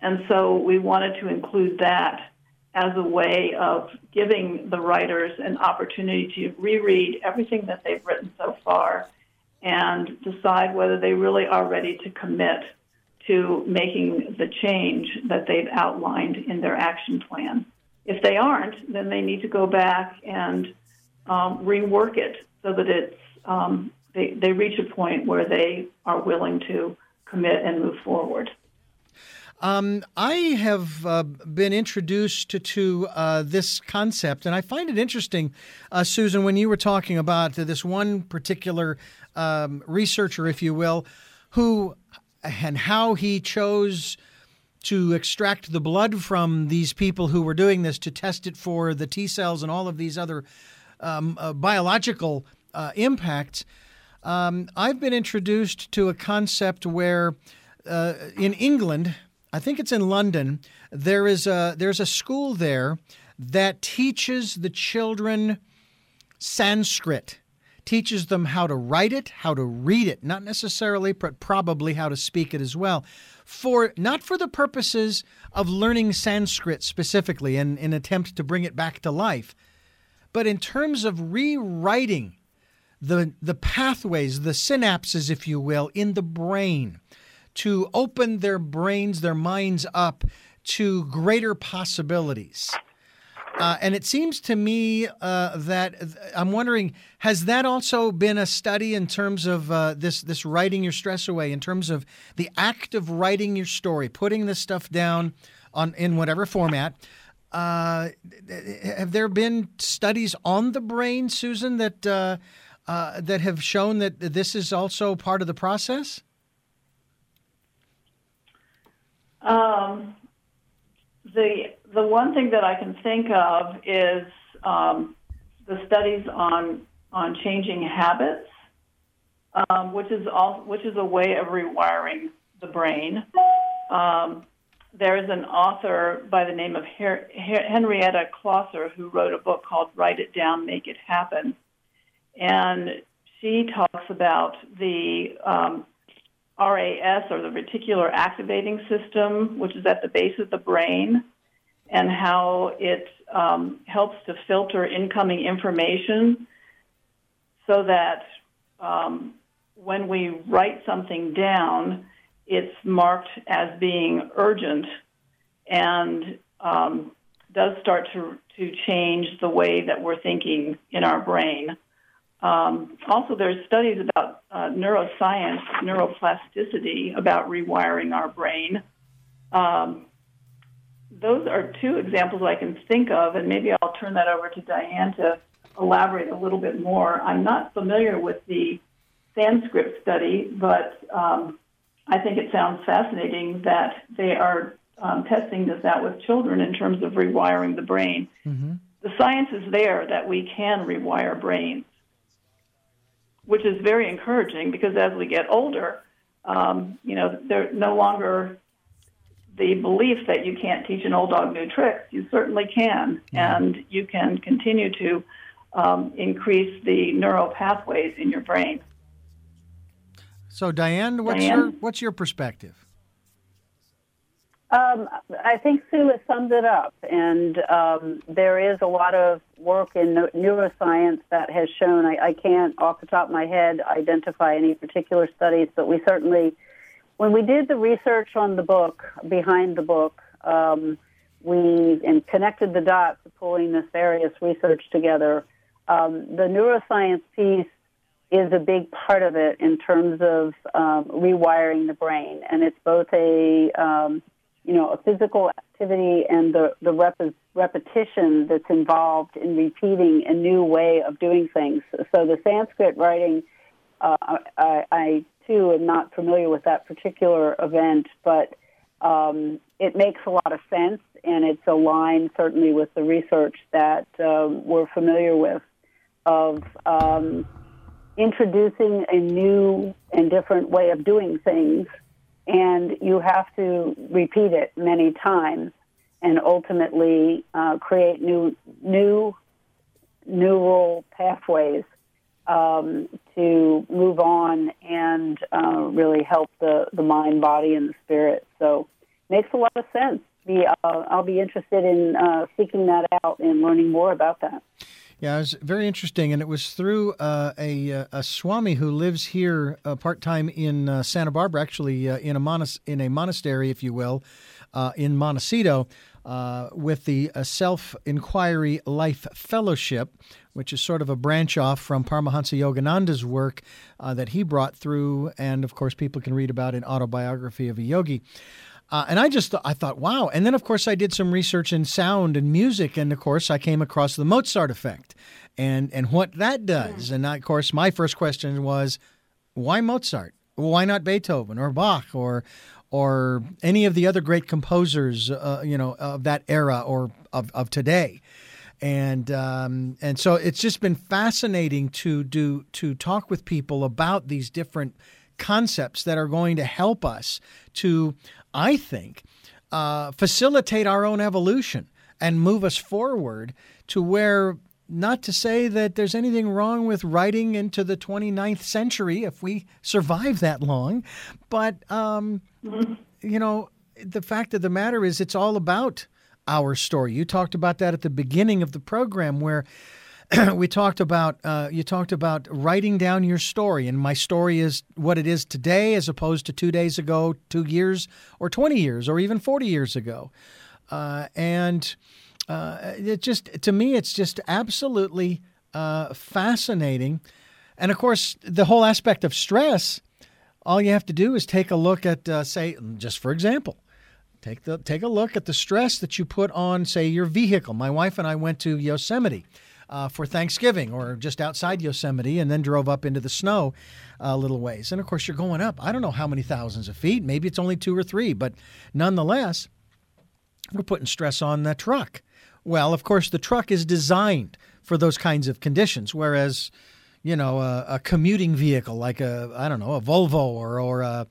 And so we wanted to include that as a way of giving the writers an opportunity to reread everything that they've written so far and decide whether they really are ready to commit to making the change that they've outlined in their action plan. If they aren't, then they need to go back and um, rework it so that it's um, they, they reach a point where they are willing to commit and move forward. Um, I have uh, been introduced to, to uh, this concept, and I find it interesting, uh, Susan, when you were talking about this one particular um, researcher, if you will, who and how he chose to extract the blood from these people who were doing this to test it for the T cells and all of these other um, uh, biological uh, impacts. Um, I've been introduced to a concept where uh, in England, I think it's in London, there is a there's a school there that teaches the children Sanskrit teaches them how to write it, how to read it, not necessarily, but probably how to speak it as well. For not for the purposes of learning Sanskrit specifically in an attempt to bring it back to life, but in terms of rewriting the the pathways, the synapses, if you will, in the brain to open their brains, their minds up to greater possibilities. Uh, and it seems to me uh, that I'm wondering, has that also been a study in terms of uh, this this writing your stress away, in terms of the act of writing your story, putting this stuff down on in whatever format? Uh, have there been studies on the brain, Susan, that uh, uh, that have shown that this is also part of the process? Um, the the one thing that I can think of is um, the studies on on changing habits, um, which is all which is a way of rewiring the brain. Um, there is an author by the name of Her- Henrietta Klauser who wrote a book called "Write It Down, Make It Happen," and she talks about the um, RAS or the reticular activating system, which is at the base of the brain and how it um, helps to filter incoming information so that um, when we write something down, it's marked as being urgent and um, does start to, to change the way that we're thinking in our brain. Um, also, there's studies about uh, neuroscience, neuroplasticity, about rewiring our brain. Um, those are two examples I can think of, and maybe I'll turn that over to Diane to elaborate a little bit more. I'm not familiar with the Sanskrit study, but um, I think it sounds fascinating that they are um, testing this out with children in terms of rewiring the brain. Mm-hmm. The science is there that we can rewire brains, which is very encouraging because as we get older, um, you know, they're no longer the belief that you can't teach an old dog new tricks. You certainly can, and you can continue to um, increase the neural pathways in your brain. So, Diane, what's Diane? your what's your perspective? Um, I think Sue has summed it up, and um, there is a lot of work in neuroscience that has shown. I, I can't, off the top of my head, identify any particular studies, but we certainly when we did the research on the book, behind the book, um, we and connected the dots, pulling this various research together. Um, the neuroscience piece is a big part of it in terms of um, rewiring the brain, and it's both a um, you know a physical activity and the the rep- repetition that's involved in repeating a new way of doing things. So the Sanskrit writing, uh, I, I too am not familiar with that particular event, but um, it makes a lot of sense and it's aligned certainly with the research that um, we're familiar with of um, introducing a new and different way of doing things, and you have to repeat it many times and ultimately uh, create new new neural pathways um, to move on and uh, really help the, the mind, body, and the spirit. So makes a lot of sense. Be, uh, I'll be interested in uh, seeking that out and learning more about that. Yeah, it was very interesting, and it was through uh, a, uh, a Swami who lives here uh, part time in uh, Santa Barbara, actually uh, in a monas- in a monastery, if you will, uh, in Montecito, with the Self Inquiry Life Fellowship, which is sort of a branch off from Paramahansa Yogananda's work that he brought through, and of course, people can read about in Autobiography of a Yogi. Uh, and I just I thought, wow. And then, of course, I did some research in sound and music, and of course, I came across the Mozart effect and and what that does. And of course, my first question was, why Mozart? Why not Beethoven or Bach or or any of the other great composers, uh, you know, of that era or of, of today? and um, and so it's just been fascinating to do to talk with people about these different concepts that are going to help us to I think, uh, facilitate our own evolution and move us forward to where not to say that there's anything wrong with writing into the 29th century if we survive that long, but um, mm-hmm. you know the fact of the matter is it's all about our story. You talked about that at the beginning of the program where we talked about uh, you talked about writing down your story, and my story is what it is today, as opposed to two days ago, two years, or twenty years, or even forty years ago. Uh, and uh, it just to me, it's just absolutely uh, fascinating. And of course, the whole aspect of stress. All you have to do is take a look at, uh, say, just for example, take the take a look at the stress that you put on, say, your vehicle. My wife and I went to Yosemite uh, for Thanksgiving or just outside Yosemite and then drove up into the snow a little ways. And of course, you're going up. I don't know how many thousands of feet. Maybe it's only two or three, but nonetheless, we're putting stress on the truck. Well, of course, the truck is designed for those kinds of conditions, whereas you know, a, a, commuting vehicle like a, I don't know, a Volvo or, or a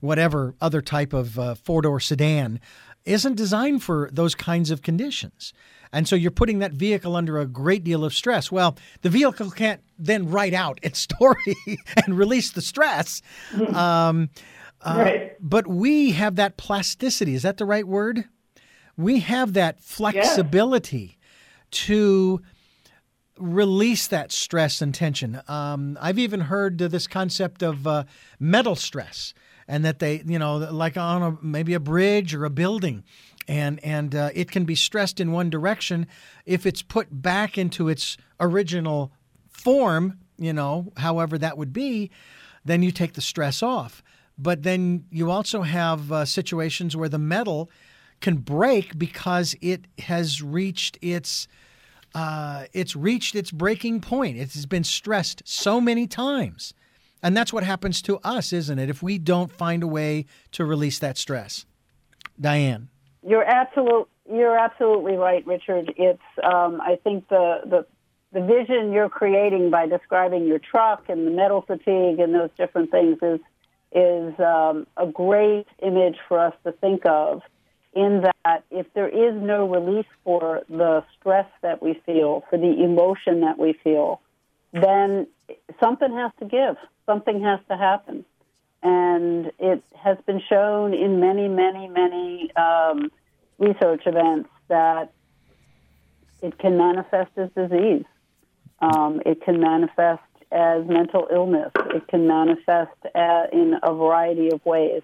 whatever other type of uh, four door sedan isn't designed for those kinds of conditions. And so you're putting that vehicle under a great deal of stress. Well, the vehicle can't then write out its story and release the stress. Um, uh, right. But we have that plasticity. Is that the right word? We have that flexibility yeah. to release that stress and tension. Um, I've even heard this concept of uh, metal stress, and that they, you know, like on a, maybe a bridge or a building, and and uh, it can be stressed in one direction. If it's put back into its original form you know however that would be then you take the stress off. But then you also have uh, situations where the metal can break because it has reached its uh, it's reached its breaking point. It has been stressed so many times. And that's what happens to us isn't it if we don't find a way to release that stress? Diane you're absolute. You're absolutely right, Richard. It's. Um, I think the the the vision you're creating by describing your truck and the metal fatigue and those different things is is um, a great image for us to think of. In that, if there is no release for the stress that we feel, for the emotion that we feel, then something has to give. Something has to happen. And it has been shown in many, many, many um, research events that it can manifest as disease. Um, it can manifest as mental illness. It can manifest uh, in a variety of ways,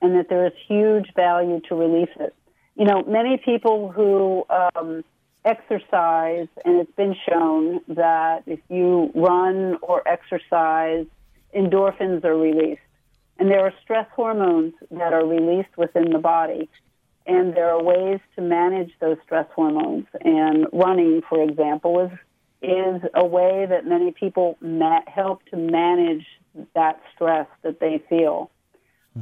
and that there is huge value to release it. You know, many people who um, exercise, and it's been shown that if you run or exercise, endorphins are released. And there are stress hormones that are released within the body. and there are ways to manage those stress hormones. And running, for example, is is a way that many people ma- help to manage that stress that they feel,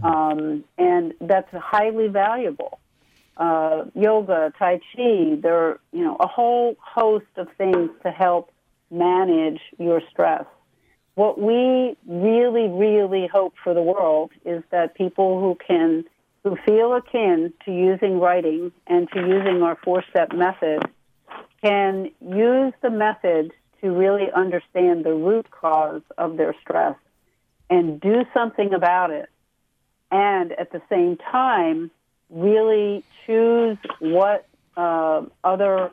um, and that's highly valuable. Uh, yoga, tai chi, there are you know a whole host of things to help manage your stress. What we really, really hope for the world is that people who can who feel akin to using writing and to using our four step method can use the method to really understand the root cause of their stress and do something about it. And at the same time, really choose what uh, other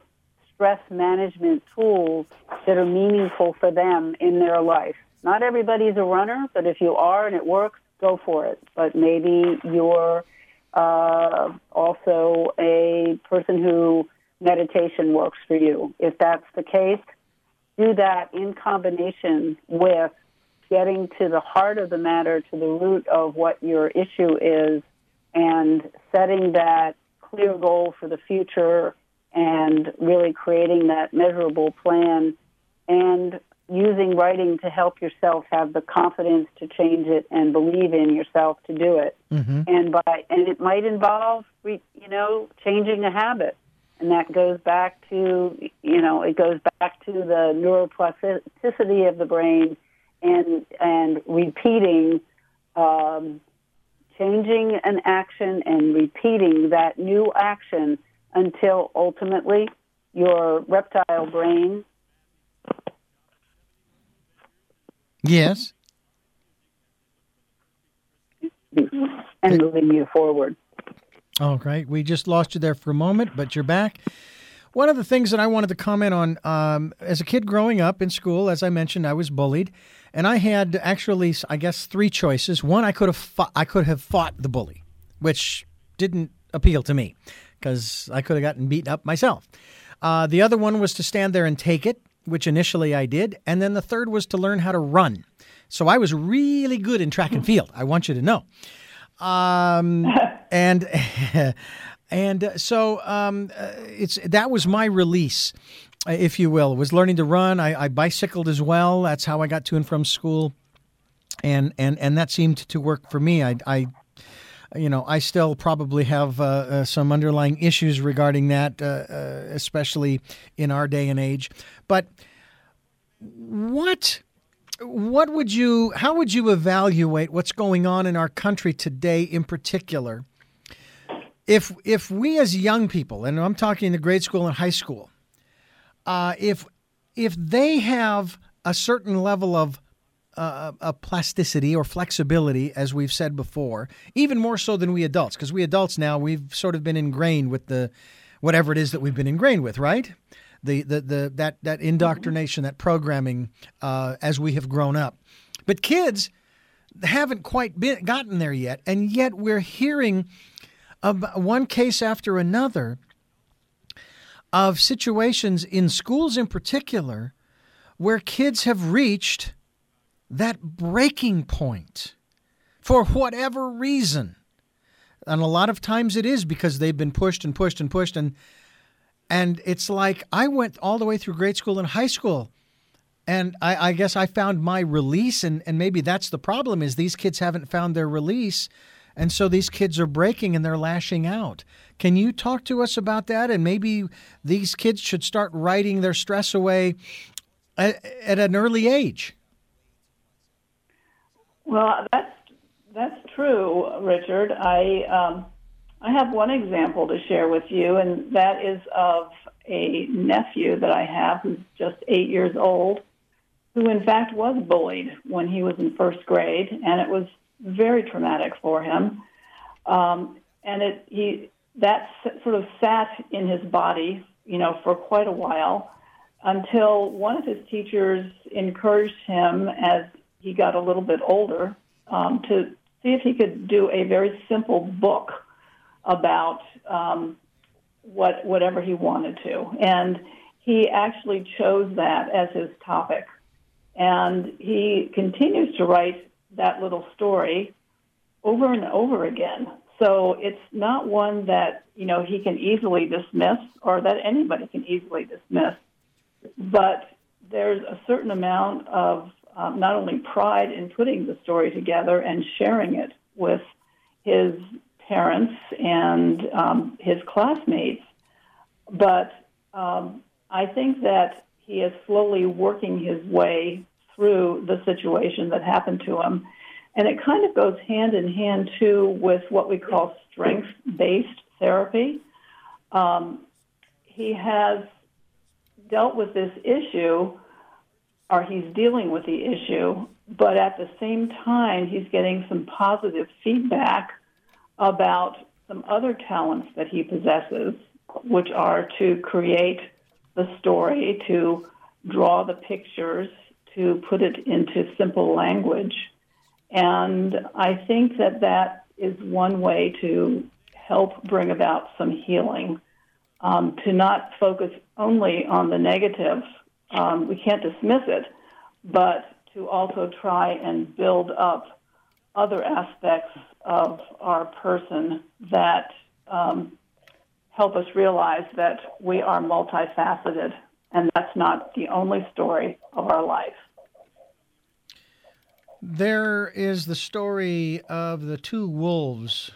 stress management tools that are meaningful for them in their life. Not everybody's a runner, but if you are and it works, go for it. But maybe you're uh, also a person who meditation works for you. If that's the case, do that in combination with getting to the heart of the matter, to the root of what your issue is, and setting that clear goal for the future and really creating that measurable plan and using writing to help yourself have the confidence to change it and believe in yourself to do it. And by and it might involve you know changing a habit. And that goes back to you know it goes back to the neuroplasticity of the brain and and repeating um, changing an action and repeating that new action until ultimately your reptile brain Yes. and moving you forward. Oh, great. We just lost you there for a moment, but you're back. One of the things that I wanted to comment on um, as a kid growing up in school, as I mentioned, I was bullied, and I had actually, I guess, three choices. One, I could have fought, I could have fought the bully, which didn't appeal to me because I could have gotten beaten up myself. Uh, the other one was to stand there and take it, which initially I did, and then the third was to learn how to run. So I was really good in track and field. I want you to know. Um, and and uh, so um, uh, it's that was my release, uh, if you will. Was learning to run. I, I bicycled as well. That's how I got to and from school, and and and that seemed to work for me. I. I you know, I still probably have uh, uh, some underlying issues regarding that, uh, uh, especially in our day and age. But what what would you how would you evaluate what's going on in our country today in particular if if we as young people and i'm talking the grade school and high school uh, if if they have a certain level of uh, a plasticity or flexibility, as we've said before, even more so than we adults, because we adults now we've sort of been ingrained with the whatever it is that we've been ingrained with, right? The the, the that that indoctrination, that programming, uh, as we have grown up. But kids haven't quite been gotten there yet, and yet we're hearing one case after another of situations in schools, in particular, where kids have reached that breaking point for whatever reason. And a lot of times it is because they've been pushed and pushed and pushed and and it's like I went all the way through grade school and high school. And I, I guess I found my release and, and maybe that's the problem is these kids haven't found their release. And so these kids are breaking and they're lashing out. Can you talk to us about that? And maybe these kids should start writing their stress away at, at an early age. Well, that's that's true, Richard. I um, I have one example to share with you, and that is of a nephew that I have who's just eight years old, who in fact was bullied when he was in first grade, and it was very traumatic for him. Um, and it he that sort of sat in his body, you know, for quite a while, until one of his teachers encouraged him as he got a little bit older um, to see if he could do a very simple book about um, what whatever he wanted to, and he actually chose that as his topic, and he continues to write that little story over and over again. So it's not one that you know he can easily dismiss, or that anybody can easily dismiss. But there's a certain amount of um, not only pride in putting the story together and sharing it with his parents and um, his classmates, but um, I think that he is slowly working his way through the situation that happened to him. And it kind of goes hand in hand, too, with what we call strength based therapy. Um, he has dealt with this issue, or he's dealing with the issue, but at the same time, he's getting some positive feedback about some other talents that he possesses, which are to create the story, to draw the pictures, to put it into simple language. And I think that that is one way to help bring about some healing, um, to not focus only on the negative. Um, we can't dismiss it, but to also try and build up other aspects of our person that um, help us realize that we are multifaceted and that's not the only story of our life. There is the story of the two wolves,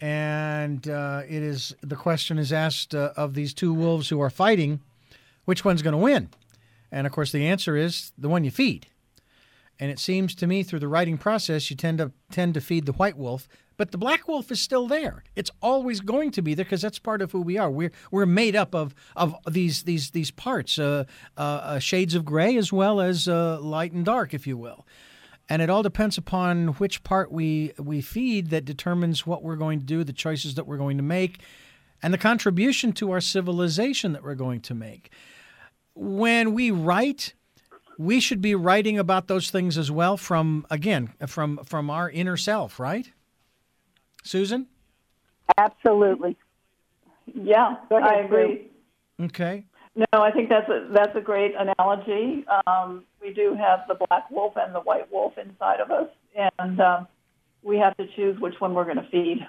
and uh, it is the question is asked uh, of these two wolves who are fighting, which one's going to win? And of course, the answer is the one you feed. And it seems to me through the writing process, you tend to tend to feed the white wolf, but the black wolf is still there. It's always going to be there because that's part of who we are. We're we're made up of of these these these parts, uh, uh, uh, shades of gray as well as uh, light and dark, if you will and it all depends upon which part we we feed that determines what we're going to do, the choices that we're going to make, and the contribution to our civilization that we're going to make. When we write, we should be writing about those things as well from again from from our inner self, right? Susan? Absolutely. Yeah, ahead, I agree. Okay. No, I think that's a that's a great analogy. Um, we do have the black wolf and the white wolf inside of us, and um, we have to choose which one we're going to feed.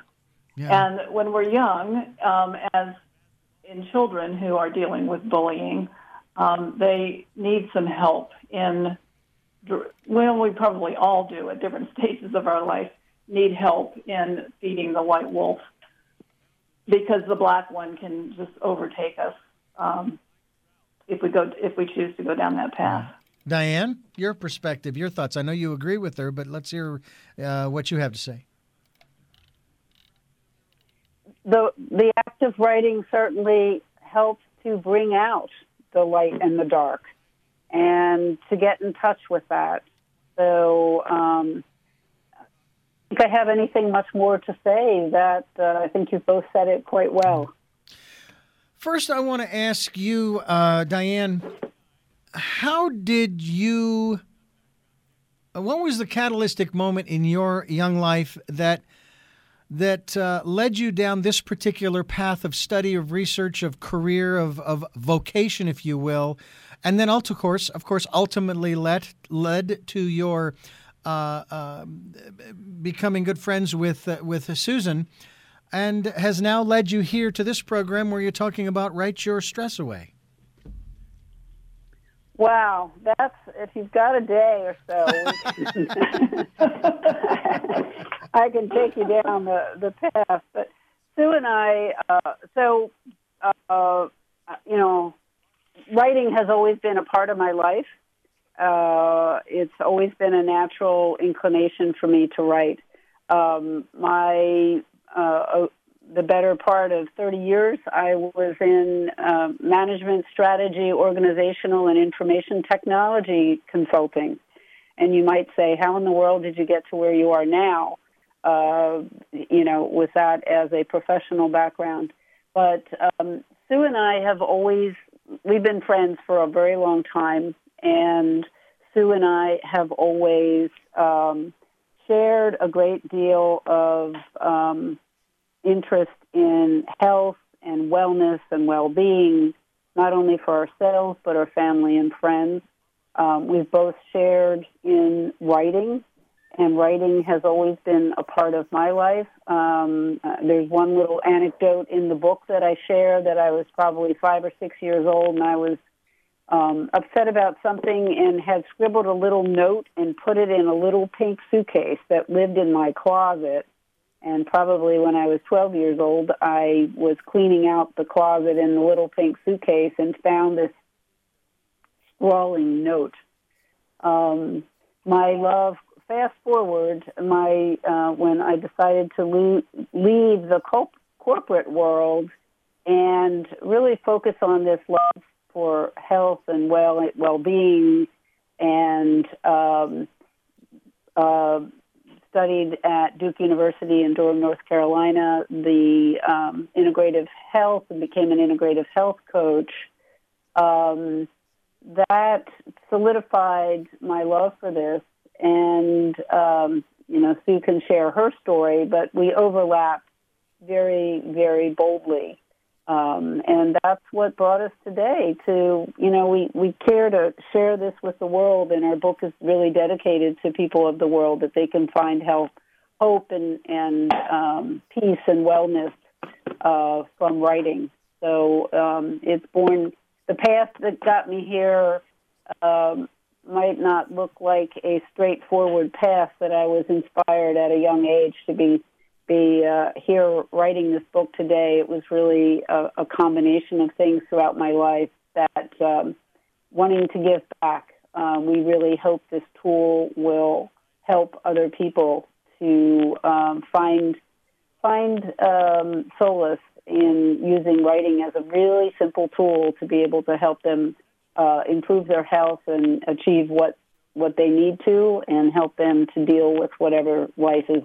Yeah. And when we're young, um, as in children who are dealing with bullying, um, they need some help in. Well, we probably all do at different stages of our life need help in feeding the white wolf because the black one can just overtake us um, if we go if we choose to go down that path. Diane, your perspective, your thoughts. I know you agree with her, but let's hear uh, what you have to say. The the act of writing certainly helps to bring out the light and the dark, and to get in touch with that. So, um, if I have anything much more to say, that uh, I think you've both said it quite well. First, I want to ask you, uh, Diane, how did you? What was the catalytic moment in your young life that that uh, led you down this particular path of study, of research, of career, of, of vocation, if you will, and then, of course, of course, ultimately led led to your uh, uh, becoming good friends with uh, with Susan, and has now led you here to this program where you're talking about write your stress away. Wow, that's if you've got a day or so, I can take you down the the path. But Sue and I, uh, so uh, you know, writing has always been a part of my life. Uh, it's always been a natural inclination for me to write. Um, my uh, the better part of 30 years, I was in uh, management strategy, organizational, and information technology consulting. And you might say, how in the world did you get to where you are now? Uh, you know, with that as a professional background. But um, Sue and I have always, we've been friends for a very long time. And Sue and I have always um, shared a great deal of um, interest in health and wellness and well-being, not only for ourselves but our family and friends. Um, we've both shared in writing, and writing has always been a part of my life. Um, uh, there's one little anecdote in the book that I share that I was probably five or six years old, and I was um, upset about something and had scribbled a little note and put it in a little pink suitcase that lived in my closet. And probably when I was 12 years old, I was cleaning out the closet in the little pink suitcase and found this scrawling note. Um, my love, fast forward, my uh, when I decided to leave, leave the co- corporate world and really focus on this love for health and well well being, and um, uh, studied at Duke University in Durham, North Carolina, the um, integrative health, and became an integrative health coach. Um, that solidified my love for this, and um, you know, Sue can share her story, but we overlap very, very boldly. Um, and that's what brought us today to, you know, we, we care to share this with the world, and our book is really dedicated to people of the world that they can find help, hope, and, and um, peace and wellness uh, from writing. So um, it's born, the path that got me here um, might not look like a straightforward path, that I was inspired at a young age to be be uh, here writing this book today. It was really a, a combination of things throughout my life that um, wanting to give back. Uh, we really hope this tool will help other people to um, find find um, solace in using writing as a really simple tool to be able to help them uh, improve their health and achieve what what they need to, and help them to deal with whatever life is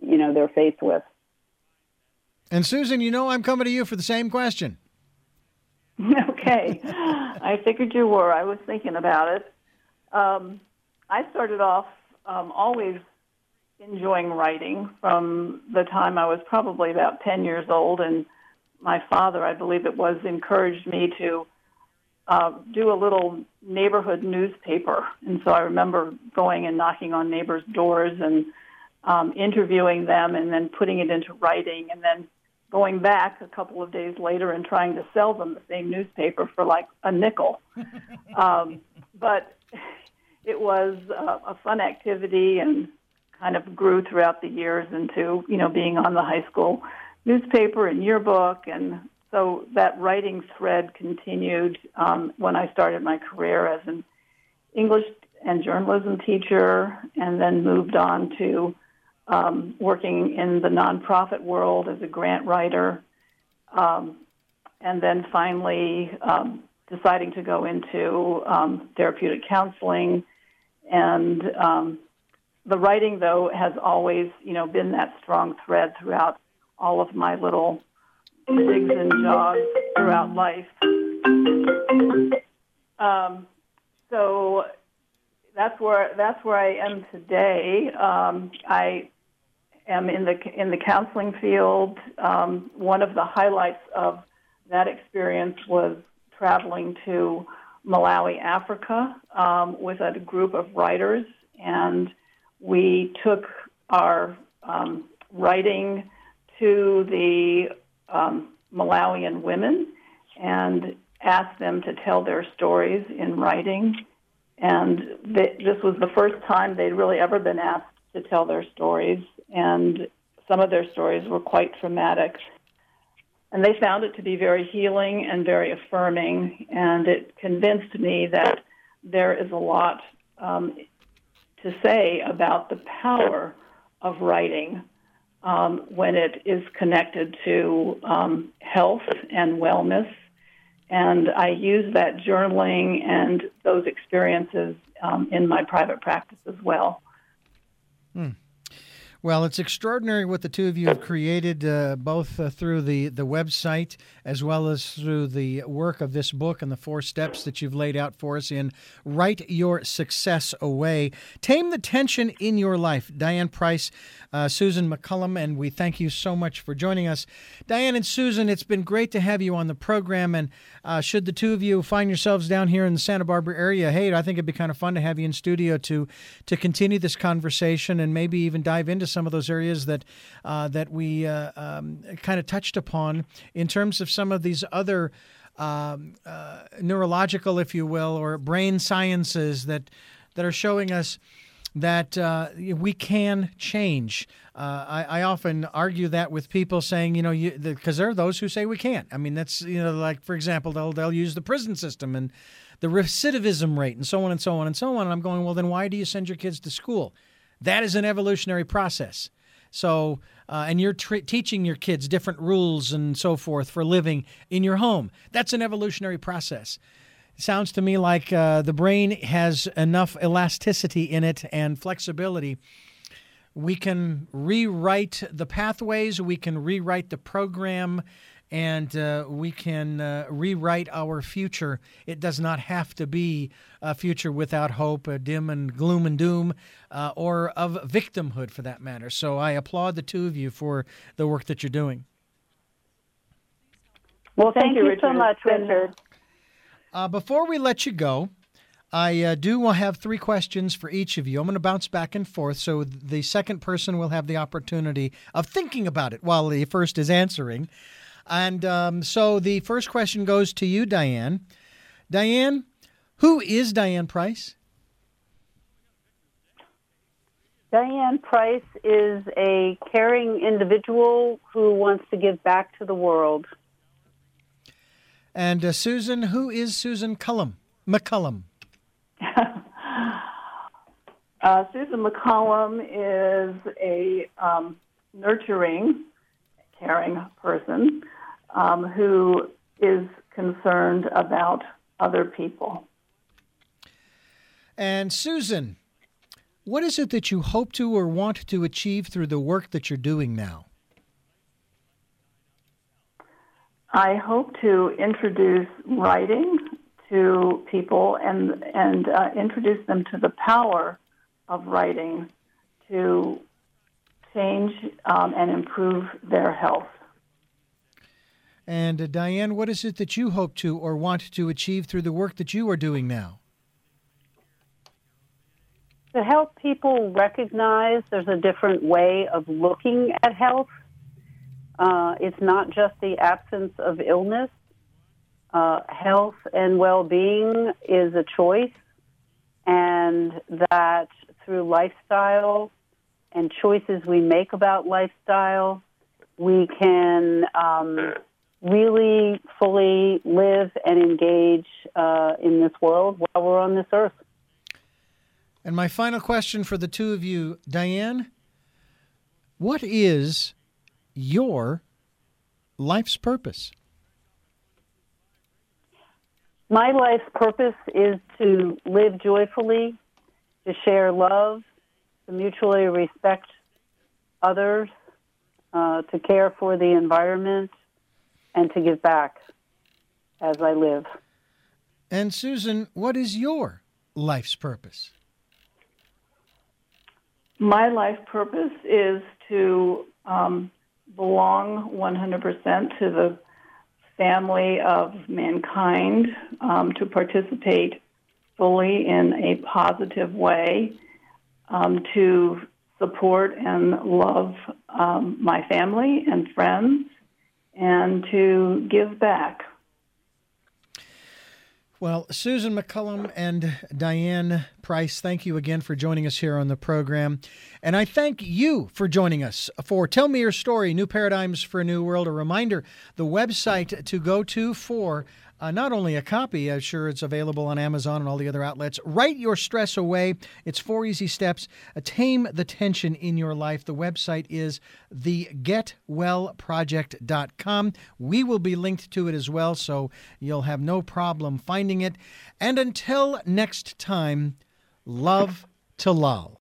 you know they're faced with. And Susan, you know I'm coming to you for the same question. okay. I figured you were. I was thinking about it. Um, I started off um, always enjoying writing from the time I was probably about 10 years old, and my father, I believe it was, encouraged me to uh, do a little neighborhood newspaper. And so I remember going and knocking on neighbors' doors and um, interviewing them and then putting it into writing and then going back a couple of days later and trying to sell them the same newspaper for like a nickel. um, but it was uh, a fun activity and kind of grew throughout the years into, you know, being on the high school newspaper and yearbook. And so that writing thread continued um, when I started my career as an English and journalism teacher and then moved on to um, working in the nonprofit world as a grant writer, um, and then finally um, deciding to go into um, therapeutic counseling. And um, the writing, though, has always, you know, been that strong thread throughout all of my little zigs and jogs throughout life. Um, so that's where that's where I am today. Um, I am in the in the counseling field. Um, one of the highlights of that experience was traveling to Malawi, Africa, um, with a group of writers, and we took our um, writing to the um, Malawian women and asked them to tell their stories in writing. And this was the first time they'd really ever been asked to tell their stories and some of their stories were quite traumatic. And they found it to be very healing and very affirming, and it convinced me that there is a lot um, to say about the power of writing um, when it is connected to um, health and wellness. And I use that journaling and those experiences um, in my private practice as well. Hmm. Well, it's extraordinary what the two of you have created, uh, both uh, through the, the website as well as through the work of this book and the four steps that you've laid out for us in Write Your Stress Away. Tame the tension in your life. Diane Price, uh, Susan McCullum, and we thank you so much for joining us. Diane and Susan, it's been great to have you on the program. And uh, should the two of you find yourselves down here in the Santa Barbara area, hey, I think it'd be kind of fun to have you in studio to, to continue this conversation and maybe even dive into some of those areas that uh, that we uh, um, kind of touched upon in terms of some of these other um, uh, neurological, if you will, or brain sciences that that are showing us that uh, we can change. Uh, I, I, often argue that with people saying, you know, because the, there are those who say we can't. I mean, that's you know, like for example, they'll they'll use the prison system and the recidivism rate and so on and so on and so on. And I'm going, well, then why do you send your kids to school? That is an evolutionary process. So, uh, and you're teaching your kids different rules and so forth for living in your home. That's an evolutionary process. Sounds to me like uh, the brain has enough elasticity in it and flexibility. We can rewrite the pathways, we can rewrite the program, and uh, we can uh, rewrite our future. It does not have to be a future without hope, a dim and gloom and doom, uh, or of victimhood for that matter. So I applaud the two of you for the work that you're doing. Well, thank, thank you, you so much, Richard. Uh, before we let you go, I uh, do have three questions for each of you. I'm going to bounce back and forth, so the second person will have the opportunity of thinking about it while the first is answering. And um, so the first question goes to you, Diane. Diane, who is Diane Price? Diane Price is a caring individual who wants to give back to the world. And uh, Susan, who is Susan Cullum? McCullum. uh, Susan McCullum is a um, nurturing, caring person um, who is concerned about other people. And Susan, what is it that you hope to or want to achieve through the work that you're doing now? I hope to introduce writing to people and and uh, introduce them to the power of writing to change um, and improve their health. And uh, Diane, what is it that you hope to or want to achieve through the work that you are doing now? To help people recognize there's a different way of looking at health. Uh, it's not just the absence of illness. Uh, health and well being is a choice, and that through lifestyle and choices we make about lifestyle, we can um, really fully live and engage uh, in this world while we're on this earth. And my final question for the two of you, Diane, what is your life's purpose? My life's purpose is to live joyfully, to share love, to mutually respect others, uh, to care for the environment, and to give back as I live. And Susan, what is your life's purpose? My life purpose is to um, belong 100% to the family of mankind, um, to participate fully in a positive way, um, to support and love um, my family and friends, and to give back. Well, Susan McCullum and Diane Price, thank you again for joining us here on the program. And I thank you for joining us for Tell Me Your Story New Paradigms for a New World. A reminder the website to go to for uh, not only a copy, I'm sure it's available on Amazon and all the other outlets. Write your stress away. It's four easy steps. Uh, tame the tension in your life. The website is thegetwellproject.com. We will be linked to it as well, so you'll have no problem finding it. And until next time, love to lull.